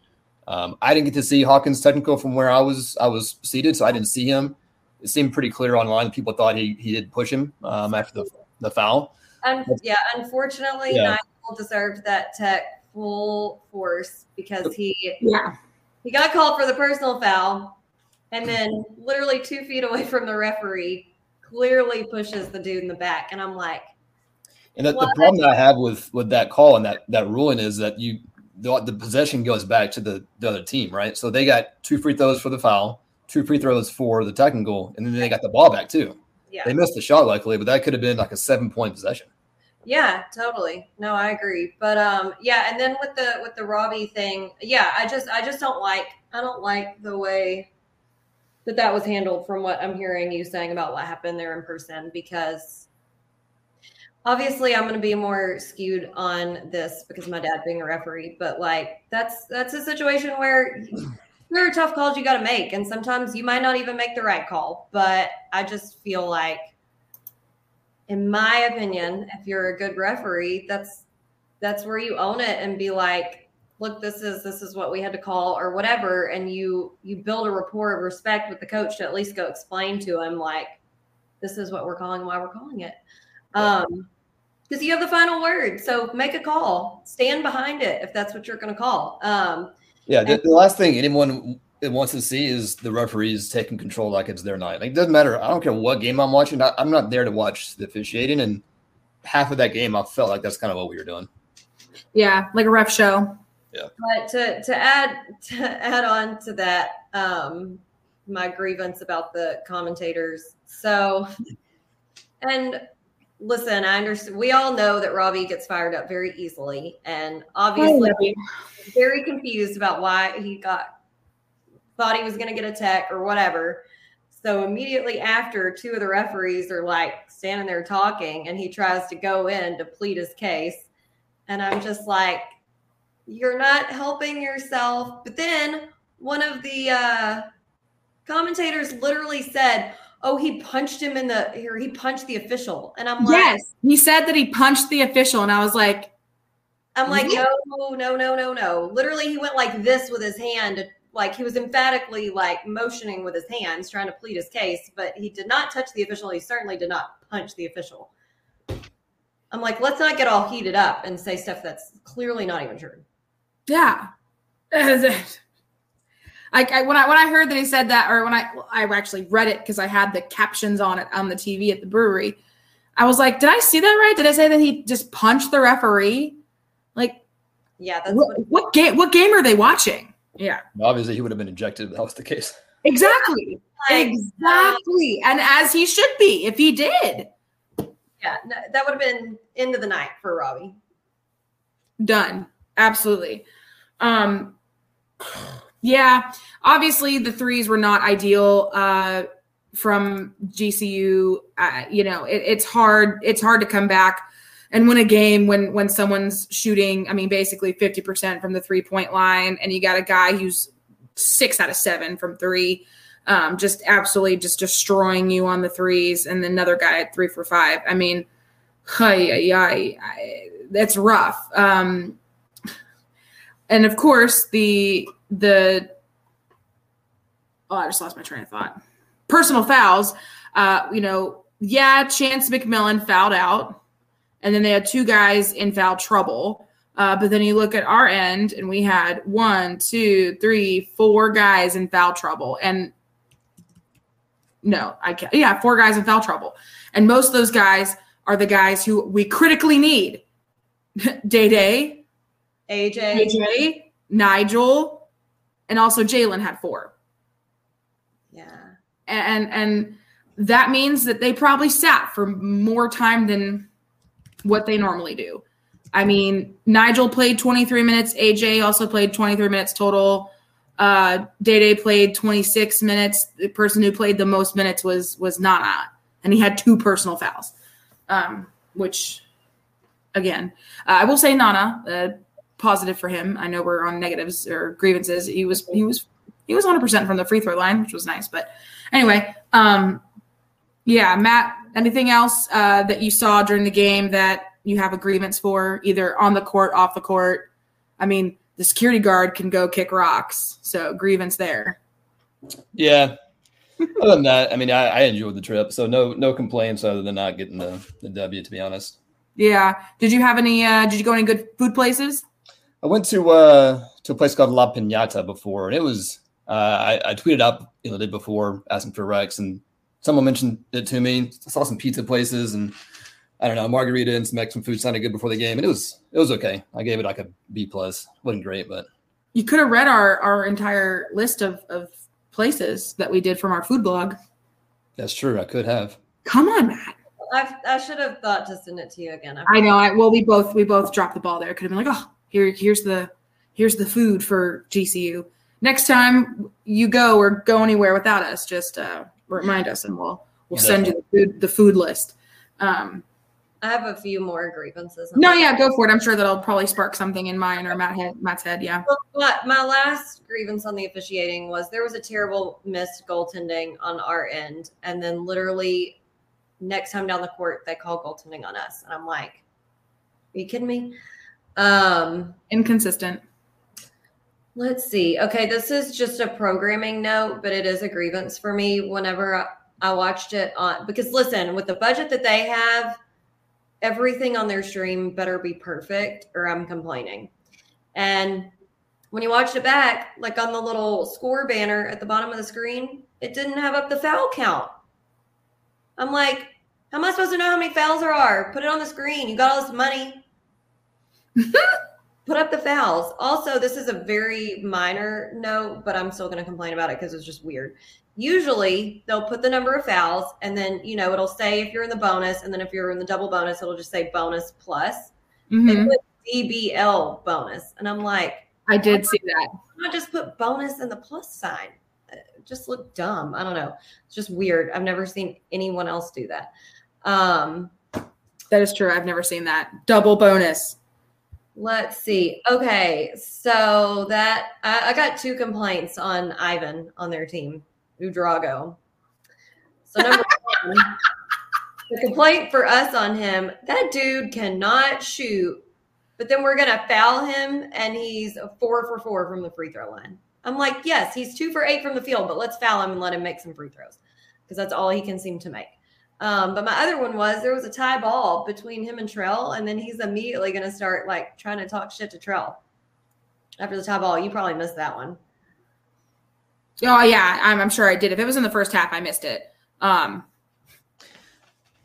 um, I didn't get to see Hawkins technical from where I was I was seated, so I didn't see him. It seemed pretty clear online. People thought he he did push him um, after the the foul. Um, yeah, unfortunately, yeah. Nigel deserved that tech full force because he yeah he got called for the personal foul, and then literally two feet away from the referee, clearly pushes the dude in the back, and I'm like. And the, the problem that I have with with that call and that that ruling is that you the, the possession goes back to the, the other team, right? So they got two free throws for the foul, two free throws for the technical, and then they got the ball back too. Yeah. They missed the shot luckily, but that could have been like a seven point possession. Yeah, totally. No, I agree. But um yeah, and then with the with the Robbie thing, yeah, I just I just don't like I don't like the way that that was handled from what I'm hearing you saying about what happened there in person because obviously i'm going to be more skewed on this because my dad being a referee but like that's that's a situation where there are tough calls you got to make and sometimes you might not even make the right call but i just feel like in my opinion if you're a good referee that's that's where you own it and be like look this is this is what we had to call or whatever and you you build a rapport of respect with the coach to at least go explain to him like this is what we're calling why we're calling it um because you have the final word. So make a call, stand behind it if that's what you're going to call. Um, yeah, the, the, last thing anyone wants to see is the referees taking control like it's their night. Like, it doesn't matter. I don't care what game I'm watching. I, I'm not there to watch the officiating, and half of that game, I felt like that's kind of what we were doing. Yeah, like a ref show. Yeah. But to to add [laughs] to add on to that, um, my grievance about the commentators. So, and listen, I understand. We all know that Robbie gets fired up very easily, and obviously very confused about why he got thought he was going to get a tech or whatever. So immediately after, two of the referees are like standing there talking, and he tries to go in to plead his case, and I'm just like, you're not helping yourself. But then one of the uh, commentators literally said, "Oh, he punched him in the here. He punched the official," and I'm like, Yes, he said that he punched the official, and I was like, I'm like, no, no, no, no, no. Literally, he went like this with his hand, like he was emphatically like motioning with his hands, trying to plead his case, but he did not touch the official. He certainly did not punch the official. I'm like, let's not get all heated up and say stuff that's clearly not even true. Yeah. [laughs] Like I, when I when I heard that he said that, or when I I actually read it because I had the captions on it on the TV at the brewery, I was like, did I see that right? Did I say that he just punched the referee? Like, Yeah, that's what. what, what game? What game are they watching? Yeah, Obviously, he would have been ejected if that was the case. exactly, [laughs] Like, exactly, and as he should be if he did. yeah, no, that would have been end of the night for Robbie. done. Absolutely. Um yeah obviously the threes were not ideal uh from gcu uh, you know it, it's hard it's hard to come back and win a game when when someone's shooting i mean basically 50% from the three point line and you got a guy who's six out of seven from three um, just absolutely just destroying you on the threes and another guy at three for five i mean that's rough. Um, and of course, the the oh, I just lost my train of thought. Personal fouls. Uh, you know, yeah, Chance McMillan fouled out, and then they had two guys in foul trouble. Uh, but then you look at our end, and we had one, two, three, four guys in foul trouble, and no, I can't. Yeah, four guys in foul trouble, and most of those guys are the guys who we critically need. [laughs] Day Day, AJ, AJ, Nigel, and also Jalen had four. yeah, And and that means that they probably sat for more time than what they normally do. I mean, Nigel played 23 minutes, AJ also played 23 minutes total. Uh Day Day played 26 minutes. The person who played the most minutes was was Nana, and he had two personal fouls. Um, which again, uh, I will say Nana, uh, positive for him. I know we're on negatives or grievances. He was he was he was 100 percent from the free throw line, which was nice. But anyway, um, yeah, Matt. Anything else uh, that you saw during the game that you have a grievance for, either on the court, off the court? I mean, the security guard can go kick rocks, so grievance there. Yeah. Other than that, I mean, I, I enjoyed the trip, so no no complaints other than not getting the, the W. To be honest, Yeah. Did you have any? Uh, did you go any good food places? I went to uh to a place called La Pinata before, and it was uh, I, I tweeted up you know did before asking for Rex, and someone mentioned it to me. I saw some pizza places, and I don't know margarita and some Mexican food sounded good before the game, and it was it was okay. I gave it like a B plus. wasn't great, but You could have read our our entire list of of places that we did from our food blog. that's true. I could have. Come on, Matt. I, I should have thought to send it to you again. I know. I well, we both we both dropped the ball there. Could have been like, oh, here here's the here's the food for GCU. Next time you go or go anywhere without us, just uh, remind us, and we'll we'll send you the food the food list. Um, I have a few more grievances. no, yeah, go for it. I'm sure that'll probably spark something in mine or Matt head, Matt's head. Yeah. But my last grievance on the officiating was there was a terrible missed goaltending on our end, and then literally next time down the court they call goaltending on us, and I'm like, "Are you kidding me?" Um, Inconsistent. Let's see. Okay, this is just a programming note, but it is a grievance for me. Whenever I, watched it on, because listen, with the budget that they have, everything on their stream better be perfect, or I'm complaining. And when you watched it back, like on the little score banner at the bottom of the screen, it didn't have up the foul count. I'm like, how am I supposed to know how many fouls there are? Put it on the screen. You got all this money. [laughs] Put up the fouls. Also, this is a very minor note, but I'm still going to complain about it because it's just weird. Usually, they'll put the number of fouls, and then you know it'll say if you're in the bonus, and then if you're in the double bonus, it'll just say bonus plus. They Mhm. put DBL bonus, and I'm like, I did see that. not just put bonus and the plus sign? It just look dumb. I don't know. It's just weird. I've never seen anyone else do that. Um, That is true. I've never seen that double bonus. Let's see. Okay, so that I, I got two complaints on Yvan on their team, Ouedraogo. So number [laughs] one, the complaint for us on him, that dude cannot shoot, but then we're gonna foul him and he's four for four from the free throw line. I'm like, yes, he's two for eight from the field, but let's foul him and let him make some free throws because that's all he can seem to make. Um, but my other one was there was a tie ball between him and Trell, and then he's immediately going to start like trying to talk shit to Trell after the tie ball. You probably missed that one. Oh yeah, I'm, I'm sure I did. If it was in the first half, I missed it. Um,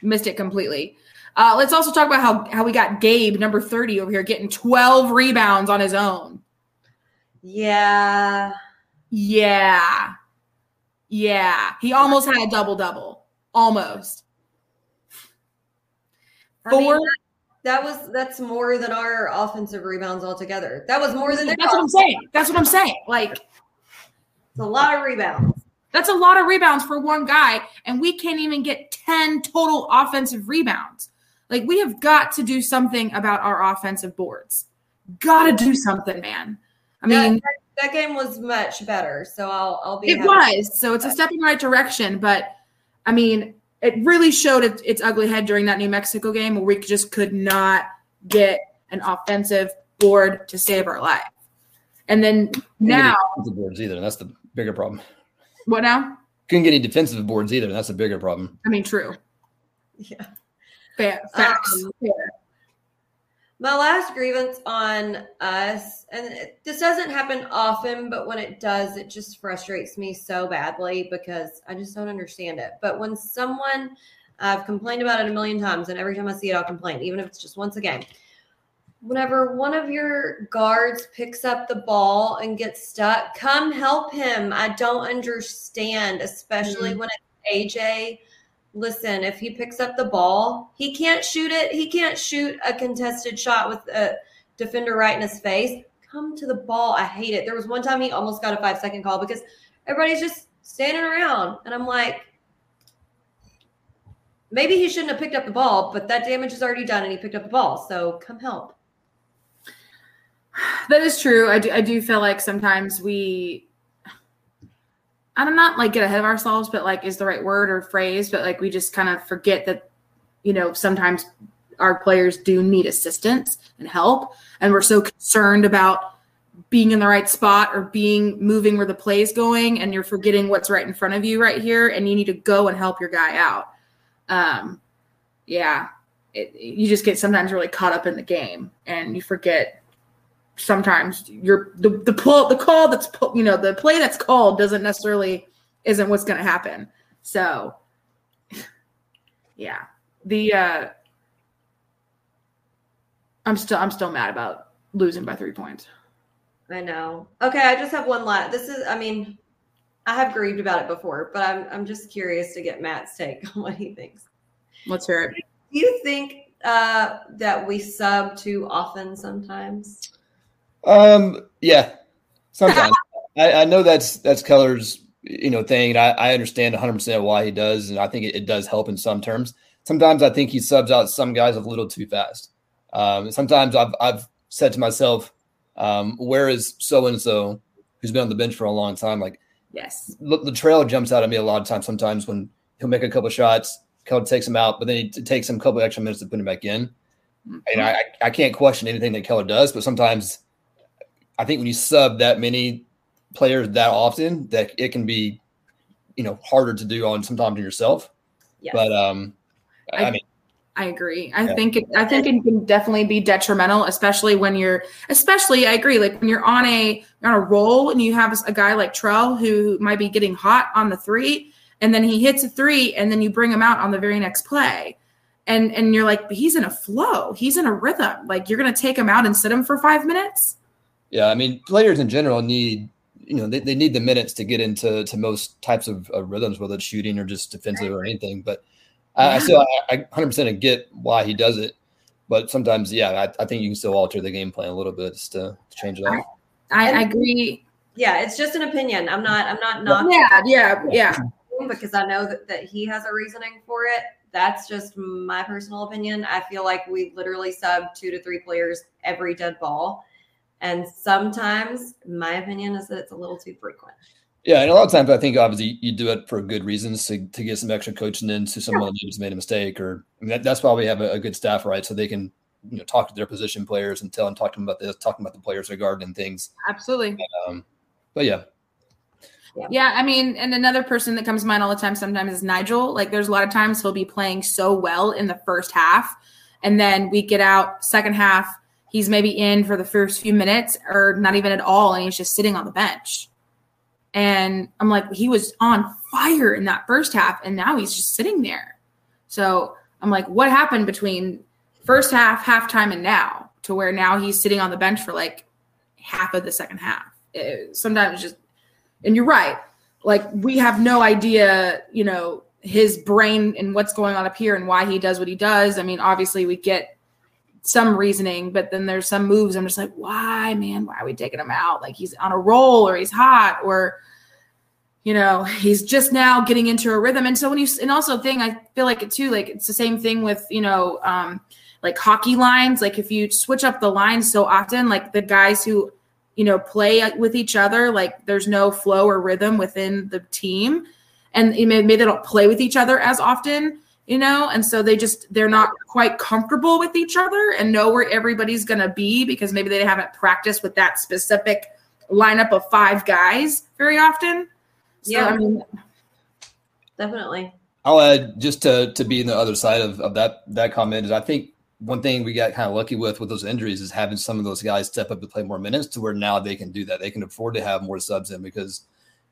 missed it completely. Uh, let's also talk about how how we got Gabe number thirty over here getting twelve rebounds on his own. Yeah. Yeah, yeah. He almost had a double double. Almost. I mean, Four. that, was that's more than our offensive rebounds altogether. That was more than That's what I'm saying. That's what I'm saying. Like It's a lot of rebounds. that's a lot of rebounds for one guy, and we can't even get ten total offensive rebounds. Like we have got to do something about our offensive boards. Got to do something, man. I That- mean, That game was much better, so I'll I'll be. it was so it's a step in the right direction, but I mean, it really showed its, its ugly head during that New Mexico game where we just could not get an offensive board to save our life. And then now, any defensive boards either, and that's the bigger problem. what now? Couldn't get any defensive boards either, and that's the bigger problem. I mean, true. Yeah. Fair, facts. Um, Fair. My last grievance on us, and it, this doesn't happen often, but when it does, it just frustrates me so badly because I just don't understand it. But when someone, I've complained about it a million times, and every time I see it, I'll complain, even if it's just once a game. Whenever one of your guards picks up the ball and gets stuck, come help him. I don't understand, especially mm-hmm. when it's AJ listen, if he picks up the ball, he can't shoot it. He can't shoot a contested shot with a defender right in his face. Come to the ball. I hate it. There was one time he almost got a five second call because everybody's just standing around. And I'm like, maybe he shouldn't have picked up the ball, but that damage is already done and he picked up the ball. So come help. [sighs] That is true. I do, I do feel like sometimes we, I don't not like get ahead of ourselves, but like is the right word or phrase, but like we just kind of forget that, you know, sometimes our players do need assistance and help. And we're so concerned about being in the right spot or being moving where the play is going. And you're forgetting what's right in front of you right here. And you need to go and help your guy out. Um, yeah. It, you just get sometimes really caught up in the game and you forget sometimes you're the the pull the call that's you know the play that's called doesn't necessarily isn't what's going to happen so [laughs] yeah the uh i'm still i'm still mad about losing by three points I know. Okay, I just have one last. This is, I mean, I have grieved about it before, but I'm I'm just curious to get Matt's take [laughs] on what he thinks. let's hear it Do you think uh, that we sub too often sometimes? Um, yeah, sometimes [laughs] I, I know that's that's Keller's you know thing, and I, I understand 100 percent why he does, and I think it, it does help in some terms. Sometimes I think he subs out some guys a little too fast. Um, sometimes I've I've said to myself, um, where is so and so who's been on the bench for a long time? Like yes the, the Trell jumps out at me a lot of times. Sometimes when he'll make a couple shots, Keller takes him out, but then he t- takes him a couple extra minutes to put him back in. And I, I- I can't question anything that Keller does, but sometimes I think when you sub that many players that often, that it can be, you know, harder to do on sometimes on yourself. Yes. But um, I, I- mean, I agree. I Yeah. think it, I think it can definitely be detrimental, especially when you're, especially I agree, like when you're on a you're on a roll and you have a guy like Trell who might be getting hot on the three, and then he hits a three, and then you bring him out on the very next play, and and you're like, but he's in a flow, he's in a rhythm. Like you're gonna take him out and sit him for five minutes. Yeah, I mean, players in general need, you know, they, they need the minutes to get into to most types of, of rhythms, whether it's shooting or just defensive or anything. But I, I still, I, I 100% get why he does it. But sometimes, yeah, I, I think you can still alter the game plan a little bit just to, to change it up. I, I agree. yeah, it's just an opinion. I'm not I'm not knocking Yeah, yeah, yeah. because I know that, that he has a reasoning for it. that's just my personal opinion. I feel like we literally sub two to three players every dead ball. And sometimes my opinion is that it's a little too frequent. Yeah, and a lot of times I think obviously you do it for good reasons to, to get some extra coaching into someone yeah. who's made a mistake, or I mean, that, that's why we have a, a, good staff, right? So they can you know talk to their position players and tell and talk to them about this, talking about the players regarding and things. Absolutely. Um, but yeah. yeah. Yeah, I mean, and another person that comes to mind all the time sometimes is Nigel. Like, there's a lot of times he'll be playing so well in the first half, and then we get out second half. He's maybe in for the first few minutes, or not even at all, and he's just sitting on the bench and I'm like, he was on fire in that first half, and now he's just sitting there. So I'm like, what happened between first half, halftime, and now to where now he's sitting on the bench for like half of the second half? It, sometimes just, and you're right. Like we have no idea, you know, his brain and what's going on up here and why he does what he does. I mean, obviously we get some reasoning, but then there's some moves. I'm just like, why, man? Why are we taking him out? Like he's on a roll or he's hot or, you know, he's just now getting into a rhythm. And so when you, and also thing, I feel like it too, like it's the same thing with, you know, um, like hockey lines. Like if you switch up the lines so often, like the guys who, you know, play with each other, like there's no flow or rhythm within the team. And maybe they don't play with each other as often you know? And so they just they're not quite comfortable with each other and know where everybody's going to be because maybe they haven't practiced with that specific lineup of five guys very often. So, yeah. I mean, definitely. I'll add just to to be in the other side of, of that that comment is i think one thing we got kind of lucky with with those injuries is having some of those guys step up to play more minutes to where now they can do that. They can afford to have more subs in because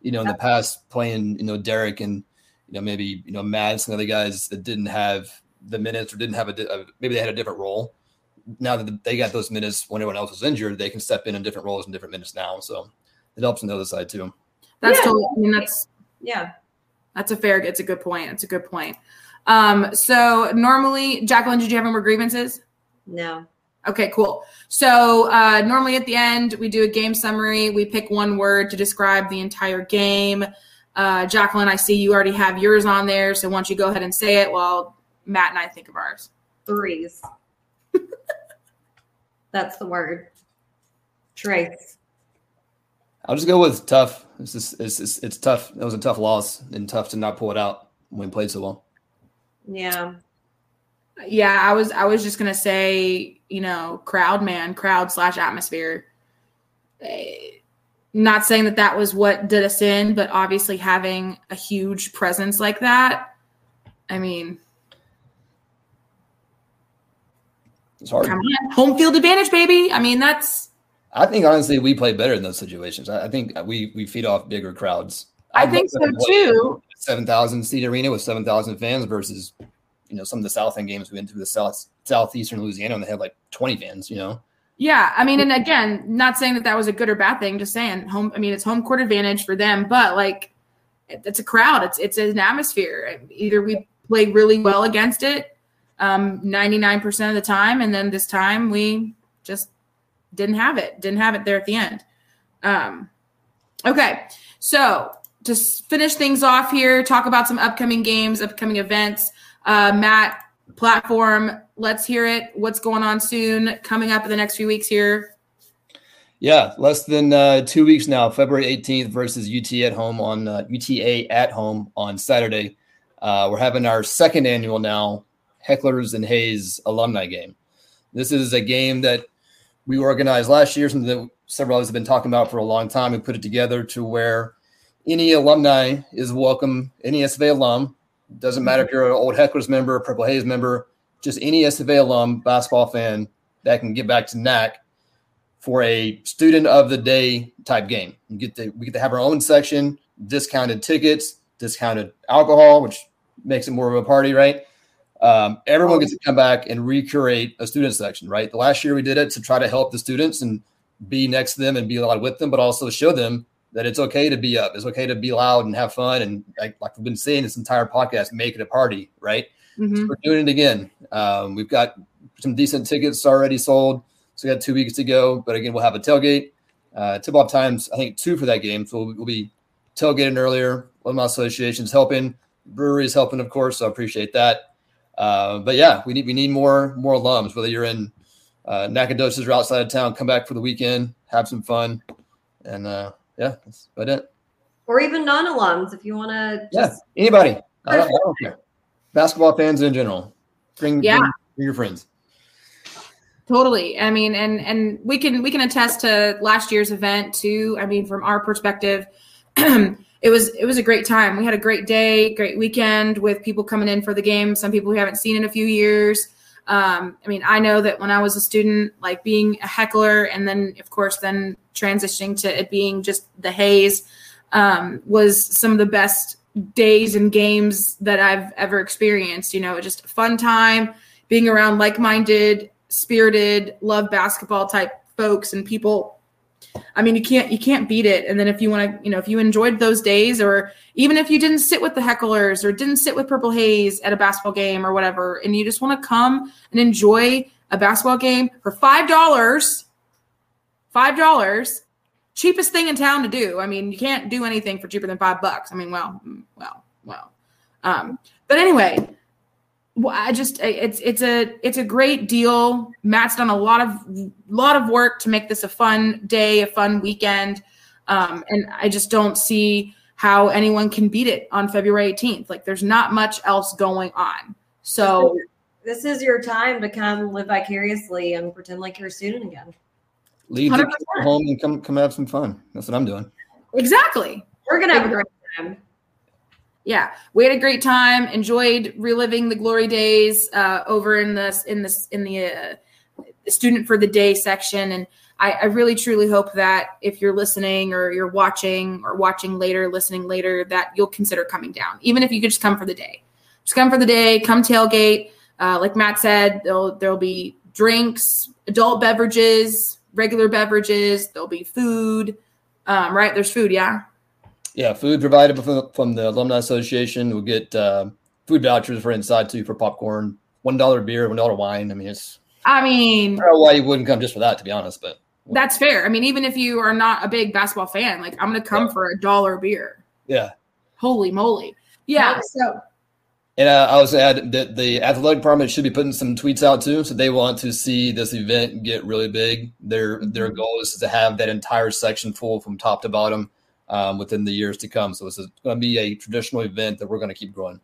you know in the past playing you know derek and you know, maybe you know Matt, some of the guys that didn't have the minutes or didn't have a, a maybe they had a different role. Now that they got those minutes when everyone else was injured, they can step in in different roles and different minutes now. So it helps on the other side too. That's yeah. totally. I mean, that's yeah. That's a fair. It's a good point. It's a good point. Um, so normally, Jacqueline, did you have any more grievances? No. Okay, cool. So uh, normally at the end, we do a game summary. We pick one word to describe the entire game. Uh, Jacqueline, I see you already have yours on there. So why don't you go ahead and say it while Matt and I think of ours? Threes. [laughs] That's the word. Trace. I'll just go with tough. It's just it's, it's it's tough. It was a tough loss and tough to not pull it out when we played so well. Yeah. Yeah, I was I was just gonna say, you know, crowd man, crowd slash atmosphere. Eh, not saying that that was what did us in, but obviously having a huge presence like that, I mean, it's hard. Come on, home field advantage, baby. I mean, that's. I think honestly, we play better in those situations. I think we we feed off bigger crowds. I, I think so too. Seven thousand seat arena with seven thousand fans versus, you know, some of the South End games we went to the South southeastern Louisiana and they had like twenty fans. You know. Yeah, I mean, and again, not saying that that was a good or bad thing. Just saying, home. I mean, it's home court advantage for them, but like, it's a crowd. It's it's an atmosphere. Either we play really well against it, ninety nine percent of the time, and then this time we just didn't have it. Didn't have it there at the end. Um, okay, so to finish things off here, talk about some upcoming games, upcoming events. Uh, Matt, platform let's hear it. What's going on soon, coming up in the next few weeks here? Yeah, less than uh, two weeks now. February 18th versus UT at home on uh, UTA at home on Saturday. Uh, we're having our second annual now Hecklers and Haze alumni game. This is a game that we organized last year, something that several of us have been talking about for a long time. We put it together to where any alumni is welcome, any SFA alum. Doesn't matter if you're an old Hecklers member, Purple Haze member, just any SFA alum basketball fan that can get back to NAC for a student of the day type game. Get to we get to have our own section, discounted tickets, discounted alcohol, which makes it more of a party, right? Um, everyone gets to come back and recreate a student section, right? The last year we did it to try to help the students and be next to them and be a lot with them, but also show them that it's okay to be up, it's okay to be loud and have fun, and like, like we've been saying this entire podcast, make it a party, right? Mm-hmm. So we're doing it again. Um, we've got some decent tickets already sold. So we got two weeks to go. But again, we'll have a tailgate. Uh, tip off times, I think two for that game. So we'll, we'll be tailgating earlier. One of my associations helping. Brewery is helping, of course. So I appreciate that. Uh, but yeah, we need we need more more alums. Whether you're in uh, Nacogdoches or outside of town, come back for the weekend, have some fun, and uh, yeah, that's about it. Or even non-alums, if you want to. Yeah, anybody. I don't, I don't care. Basketball fans in general, bring Yeah. bring, bring your friends. Totally. I mean, and and we can we can attest to last year's event too. I mean, from our perspective, [clears throat] it was it was a great time. We had a great day, great weekend with people coming in for the game. Some people we haven't seen in a few years. Um, I mean, I know that when I was a student, like being a heckler, and then of course then transitioning to it being just the haze, um, was some of the best days and games that I've ever experienced. You know, just fun time being around like-minded spirited love basketball type folks and people i mean you can't you can't beat it and then if you want to you know if you enjoyed those days or even if you didn't sit with the hecklers or didn't sit with purple haze at a basketball game or whatever and you just want to come and enjoy a basketball game for five dollars five dollars cheapest thing in town to do i mean you can't do anything for cheaper than five bucks i mean well well well um but anyway I just it's it's a it's a great deal. Matt's done a lot of lot of work to make this a fun day, a fun weekend, um, and I just don't see how anyone can beat it on February 18th. Like, there's not much else going on. So This is your time to come live vicariously and pretend like you're a student again. Leave the 100%. kids home and come come have some fun. That's what I'm doing. exactly, We're gonna have a great time. yeah, we had a great time. Enjoyed reliving the glory days uh, over in this in this in the uh, student for the day section, and I, I really truly hope that if you're listening or you're watching or watching later, listening later, that you'll consider coming down, even if you could just come for the day. Just come for the day. Come tailgate. Uh, like Matt said, there'll there'll be drinks, adult beverages, regular beverages. There'll be food. Um, right? There's food. Yeah. Yeah, food provided from, from the Alumni Association. We'll get uh, food vouchers for inside too for popcorn, one dollar beer, one dollar wine. I mean, it's I mean, I don't know why you wouldn't come just for that, to be honest. But That's fair. I mean, even if you are not a big basketball fan, like I'm gonna come Yeah. for a dollar beer. yeah, Holy moly! Yeah. So and uh, I was add that the athletic department should be putting some tweets out too. So they want to see this event get really big. Their their goal is to have that entire section full from top to bottom um, within the years to come. So it's going to be a traditional event that we're going to keep growing.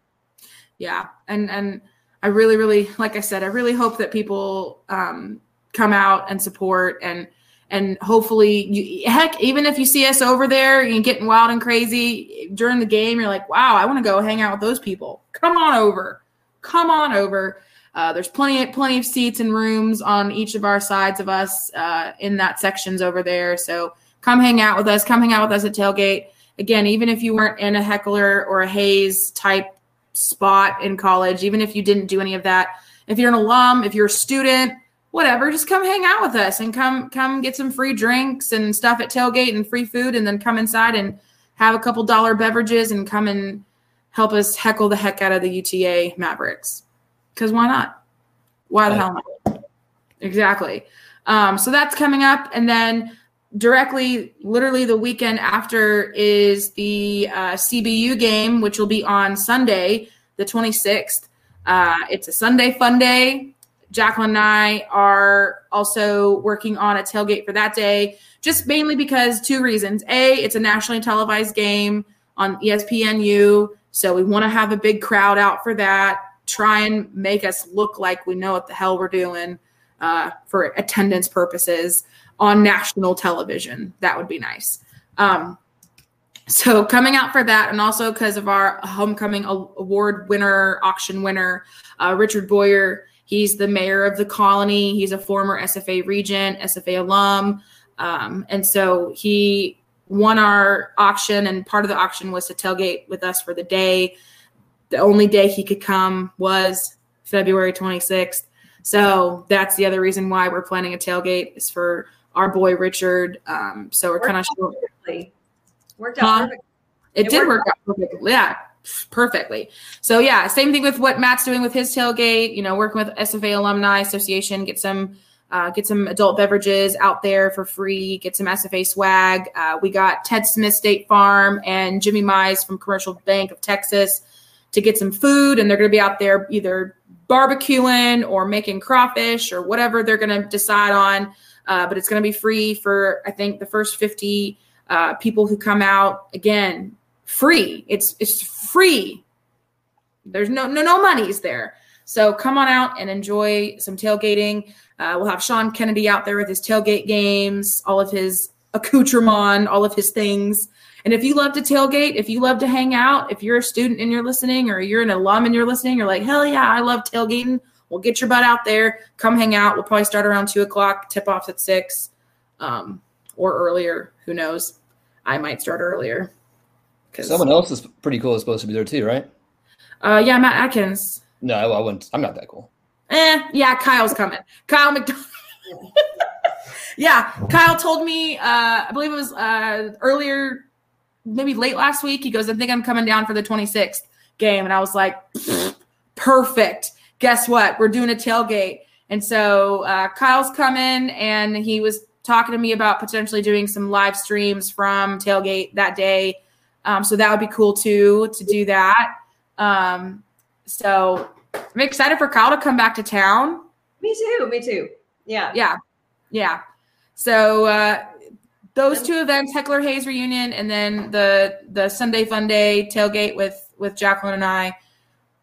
yeah, and and I really, really, like I said, I really hope that people um, come out and support and and hopefully, you, heck, even if you see us over there, you're getting wild and crazy during the game, you're like, wow, I want to go hang out with those people. Come on over, come on over. Uh, there's plenty of plenty of seats and rooms on each of our sides of us uh, in that sections over there. So come hang out with us. Come hang out with us at tailgate. Again, even if you weren't in a heckler or a haze type spot in college, even if you didn't do any of that, if you're an alum, if you're a student, whatever, just come hang out with us and come come get some free drinks and stuff at tailgate and free food, and then come inside and have a couple dollar beverages and come and help us heckle the heck out of the UTA Mavericks. Because why not? Why the hell not? Exactly. Um, so that's coming up, and then directly, literally the weekend after is the uh, CBU game, which will be on Sunday, the 26th. Uh, it's a Sunday fun day. Jacqueline and I are also working on a tailgate for that day, just mainly because two reasons. A, it's a nationally televised game on ESPNU, so we want to have a big crowd out for that. Try and make us look like we know what the hell we're doing uh, for attendance purposes on national television. That would be nice. Um, so coming out for that, and also because of our homecoming award winner, auction winner, uh, Richard Boyer. He's the mayor of the colony. He's a former SFA regent, SFA alum, um, and so he won our auction. And part of the auction was to tailgate with us for the day. The only day he could come was February 26th. So that's the other reason why we're planning a tailgate is for our boy Richard. Um, so we're kind of short. Worked out Huh? It, It did work out perfectly. Yeah, perfectly. So yeah, same thing with what Matt's doing with his tailgate. You know, working with SFA Alumni Association, get some uh, get some adult beverages out there for free. Get some SFA swag. Uh, we got Ted Smith State Farm and Jimmy Mize from Commercial Bank of Texas to get some food, and they're going to be out there either barbecuing or making crawfish or whatever they're going to decide on. Uh, but it's going to be free for I think the first fifty uh, people who come out. Again, free. It's it's free. There's no no no money's there. So come on out and enjoy some tailgating. Uh, we'll have Sean Kennedy out there with his tailgate games, all of his accoutrement, all of his things. And if you love to tailgate, if you love to hang out, if you're a student and you're listening, or you're an alum and you're listening, you're like, hell yeah, I love tailgating. We'll get your butt out there. Come hang out. We'll probably start around two o'clock, tip offs at six um, or earlier. Who knows? I might start earlier. Someone else is pretty cool is supposed to be there too, right? Uh, yeah, Matt Adkins. No, I wouldn't. I'm not that cool. Eh, yeah, Kyle's coming. Kyle McDonald. [laughs] yeah, Kyle told me, uh, I believe it was uh, earlier, maybe late last week. He goes, I think I'm coming down for the 26th game. And I was like, [laughs] perfect. Guess what? We're doing a tailgate. And so uh, Kyle's coming and he was talking to me about potentially doing some live streams from tailgate that day. Um, so that would be cool too to do that. Um, so I'm excited for Kyle to come back to town. Me too. Me too. Yeah. Yeah. Yeah. So uh, those two events, Heckler Haze reunion, and then the the Sunday Fun Day tailgate with with Jacqueline and I,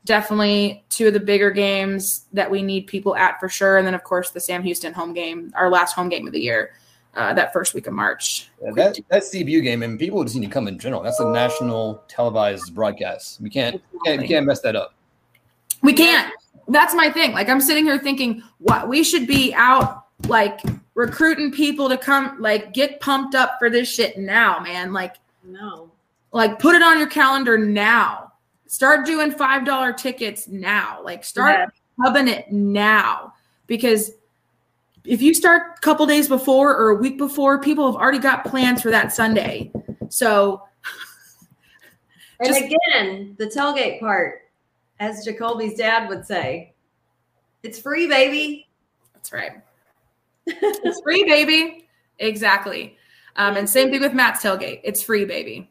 definitely two of the bigger games that we need people at for sure. And then of course the Sam Houston home game, our last home game of the year, uh, that first week of March. Yeah, that that CBU game, and people just need to come in general. That's a national televised broadcast. We can't we can't, we can't mess that up. We can't. That's my thing. Like I'm sitting here thinking, what we should be out like recruiting people to come like get pumped up for this shit now, man. Like no. Like put it on your calendar now. Start doing five dollar tickets now. Like start yeah. hubbing it now. Because if you start a couple days before or a week before, people have already got plans for that Sunday. So and again, the tailgate part as Jacoby's dad would say, it's free, baby. That's right. it's free, baby. Exactly. Um, and same thing with Matt's tailgate. It's free, baby.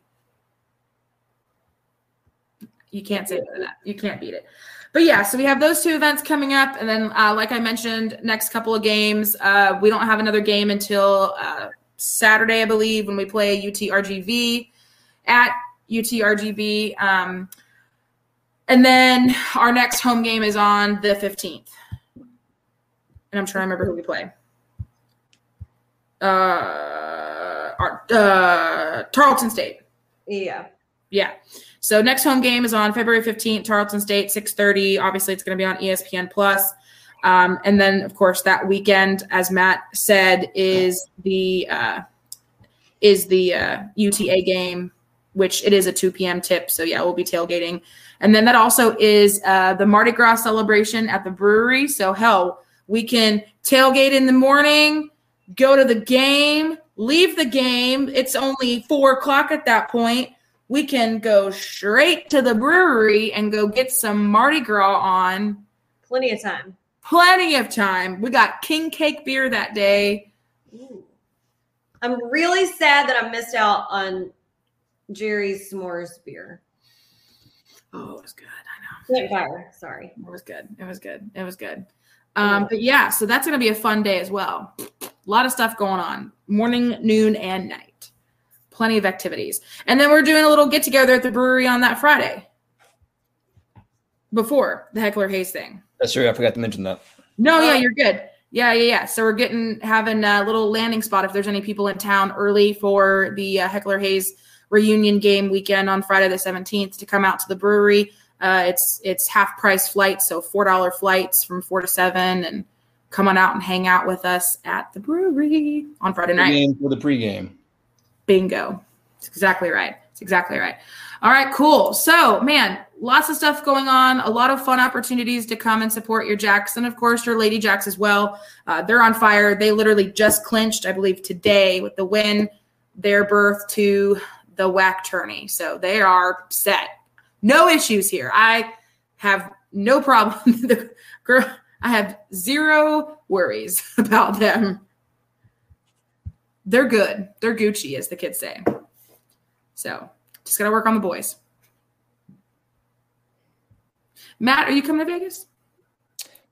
You can't say that. You can't beat it. But yeah, so we have those two events coming up, and then, uh, like I mentioned, next couple of games. Uh, we don't have another game until uh, Saturday, I believe, when we play UTRGV at UTRGV. Um, and then our next home game is on the 15th. And I'm trying to remember who we play. Uh, our, uh, Tarleton State. Yeah. Yeah. So next home game is on February 15th, Tarleton State, 6:30. Obviously, it's going to be on ESPN Plus. Um, and then, of course, that weekend, as Matt said, is the uh, is the uh, UTA game, which it is a 2 p.m. tip. So yeah, we'll be tailgating and then that also is uh, the Mardi Gras celebration at the brewery. So, hell, we can tailgate in the morning, go to the game, leave the game. It's only four o'clock at that point. We can go straight to the brewery and go get some Mardi Gras on. Plenty of time. Plenty of time. We got king cake beer that day. Ooh. I'm really sad that I missed out on Jerry's s'mores beer. Oh, it was good. I know. Fire. Sorry. It was good. It was good. It was good. Um, but yeah, so that's going to be a fun day as well. A lot of stuff going on morning, noon, and night. Plenty of activities. And then we're doing a little get together at the brewery on that Friday before the Heckler Haze thing. That's true. I forgot to mention that. No, yeah, you're good. Yeah, yeah, yeah. So we're getting having a little landing spot if there's any people in town early for the uh, Heckler Haze reunion game weekend on Friday the 17th to come out to the brewery. Uh, it's it's half price flights, so four dollar flights from four to seven, and come on out and hang out with us at the brewery on Friday night. Game for the pregame. Bingo. It's exactly right. It's exactly right. All right, cool. So, man, lots of stuff going on. A lot of fun opportunities to come and support your Jacks, and of course your Lady Jacks as well. Uh, they're on fire. They literally just clinched, I believe, today with the win, their berth to the WAC tourney. So they are set. No issues here. I have no problem. [laughs] the girl, I have zero worries [laughs] about them. They're good. They're Gucci, as the kids say. So just gotta work on the boys. Matt, are you coming to Vegas?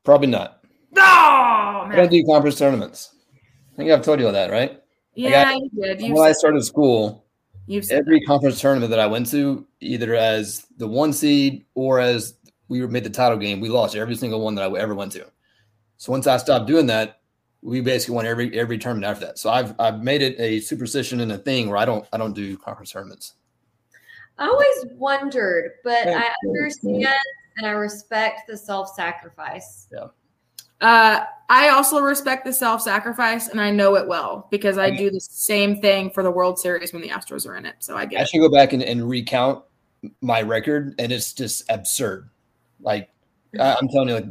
Probably not. No, I don't do conference tournaments. I think I've told you all that, right? Yeah, you did. You when I started school, you've said every conference tournament that I went to, either as the one seed or as we made the title game, we lost every single one that I ever went to. So once I stopped doing that, we basically won every every tournament after that. So I've I've made it a superstition and a thing where I don't I don't do conference tournaments. I always wondered, but I understand and I respect the self sacrifice. Yeah. Uh, I also respect the self sacrifice, and I know it well because I Okay. do the same thing for the World Series when the Astros are in it. So I guess I get it. should go back and, and recount my record, and it's just absurd. Like I'm telling you, like,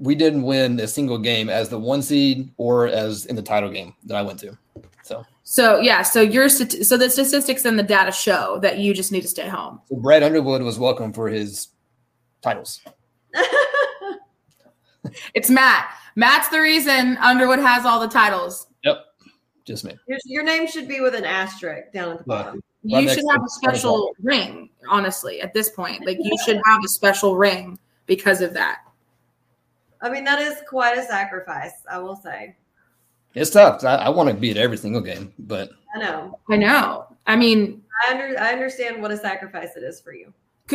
we didn't win a single game as the one seed or as in the title game that I went to. So, So yeah, so your so the statistics and the data show that you just need to stay home. so Brad Underwood was welcome for his titles. [laughs] It's Matt. Matt's the reason Underwood has all the titles. Yep, just me. your, your name should be with an asterisk down at the Right. bottom. Right You should have a special ring, honestly, at this point. Like you should have a special ring because of that. I mean, that is quite a sacrifice, I will say. It's tough. I, I want to be at every single game, but I know. I know. I mean, I under I understand what a sacrifice it is for you.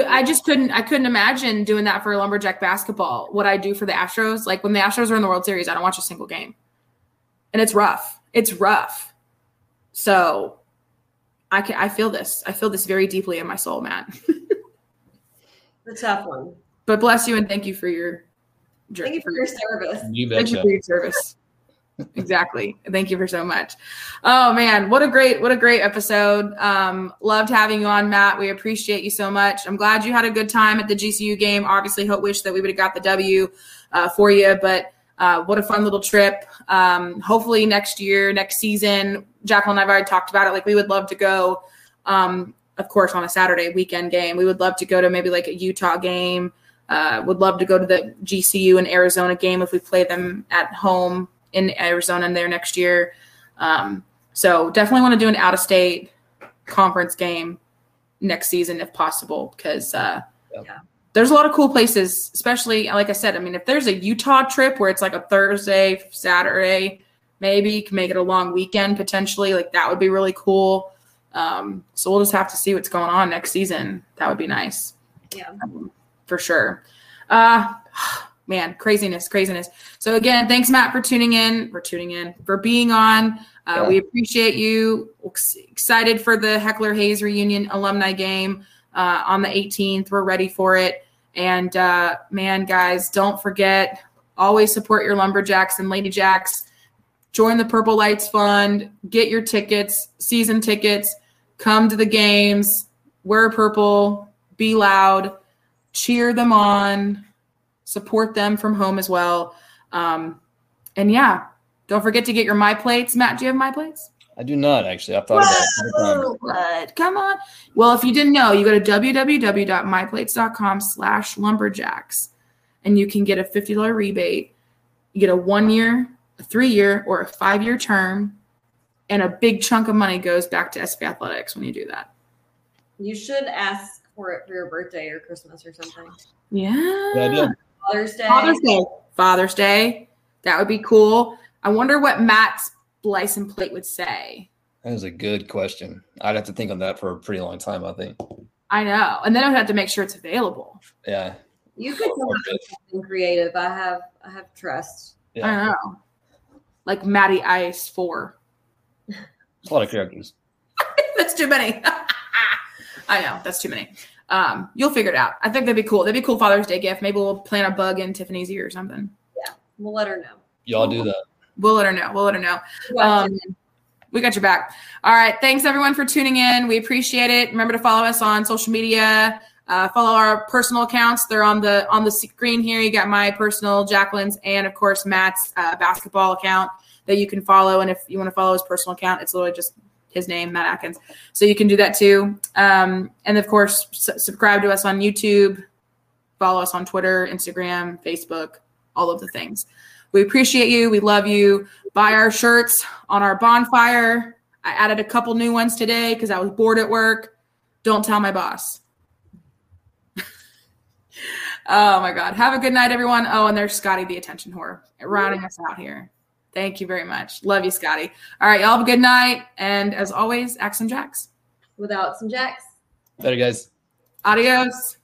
I just couldn't I couldn't imagine doing that for lumberjack basketball. What I do for the Astros, like when the Astros are in the World Series, I don't watch a single game. And it's rough. It's rough. So I can, I feel this. I feel this very deeply in my soul, Matt. [laughs] The tough one. but bless you and thank you for your Thank you for your service. you Thank you betcha. for your service. [laughs] exactly. Thank you for so much. Oh man, what a great, what a great episode. Um, loved having you on, Matt. We appreciate you so much. I'm glad you had a good time at the GCU game. Obviously, hope wish that we would have got the W uh, for you, but uh, what a fun little trip. Um, hopefully next year, next season, Jacqueline and I've already talked about it. Like we would love to go. Um, of course, on a Saturday weekend game, we would love to go to maybe like a Utah game. Uh, would love to go to the GCU and Arizona game if we play them at home in Arizona and there next year. Um, so definitely want to do an out of state conference game next season if possible because uh, Yeah. there's a lot of cool places, especially like I said. I mean, if there's a Utah trip where it's like a Thursday, Saturday, maybe you can make it a long weekend potentially. Like that would be really cool. Um, so we'll just have to see what's going on next season. That would be nice Yeah. For sure. Uh [sighs] man, craziness, craziness. So again, thanks Matt for tuning in, for tuning in, for being on. Uh, Yeah. We appreciate you. Excited for the Heckler Haze reunion alumni game uh, on the 18th. We're ready for it. And uh, man, guys, don't forget always support your lumberjacks and lady jacks. Join the Purple Lights Fund. Get your tickets, season tickets. Come to the games. Wear purple. Be loud cheer them on, support them from home as well. Um, and yeah, don't forget to get your my plates. Matt, do you have my plates? I do not actually. I've thought about it. all. What? Come on. Well, if you didn't know, you go to www.myplates.com slash lumberjacks and you can get a $50 rebate. You get a one year, a three year, or a five year term. And a big chunk of money goes back to SFA Athletics when you do that. You should ask for it for your birthday or Christmas or something. Yeah. Good. Father's Day. Father's Day. Father's Day. That would be cool. I wonder what Matt's license plate would say. That is a good question. I'd have to think on that for a pretty long time. I think. I know. And then I would have to make sure it's available. Yeah. You could come up with something creative. I have I have trust. Yeah. I know. Like Matty Ice 4. It's a lot of characters. [laughs] that's too many. [laughs] I know. That's too many. Um, you'll figure it out. I think that'd be cool. That'd be cool Father's Day gift. Maybe we'll plant a bug in Tiffany's ear or something. Yeah, we'll let her know. Y'all do that. We'll let her know. We'll let her know. Um, we got your back. All right. Thanks everyone for tuning in. We appreciate it. Remember to follow us on social media. Uh, follow our personal accounts. They're on the on the screen here. You got my personal, Jacqueline's, and of course Matt's uh, basketball account that you can follow. And if you want to follow his personal account, it's literally just his name, Matt Adkins. So you can do that too. Um, and of course, subscribe to us on YouTube. Follow us on Twitter, Instagram, Facebook, all of the things. We appreciate you. We love you buy our shirts on our bonfire. I added a couple new ones today because I was bored at work. Don't tell my boss. [laughs] Oh my God. Have a good night, everyone. Oh, and there's Scotty, the attention whore, rounding us out here. Thank you very much. Love you, Scotty. All right, y'all have a good night. And as always, Axe and Jacks. Without some jacks. Better guys. Adios.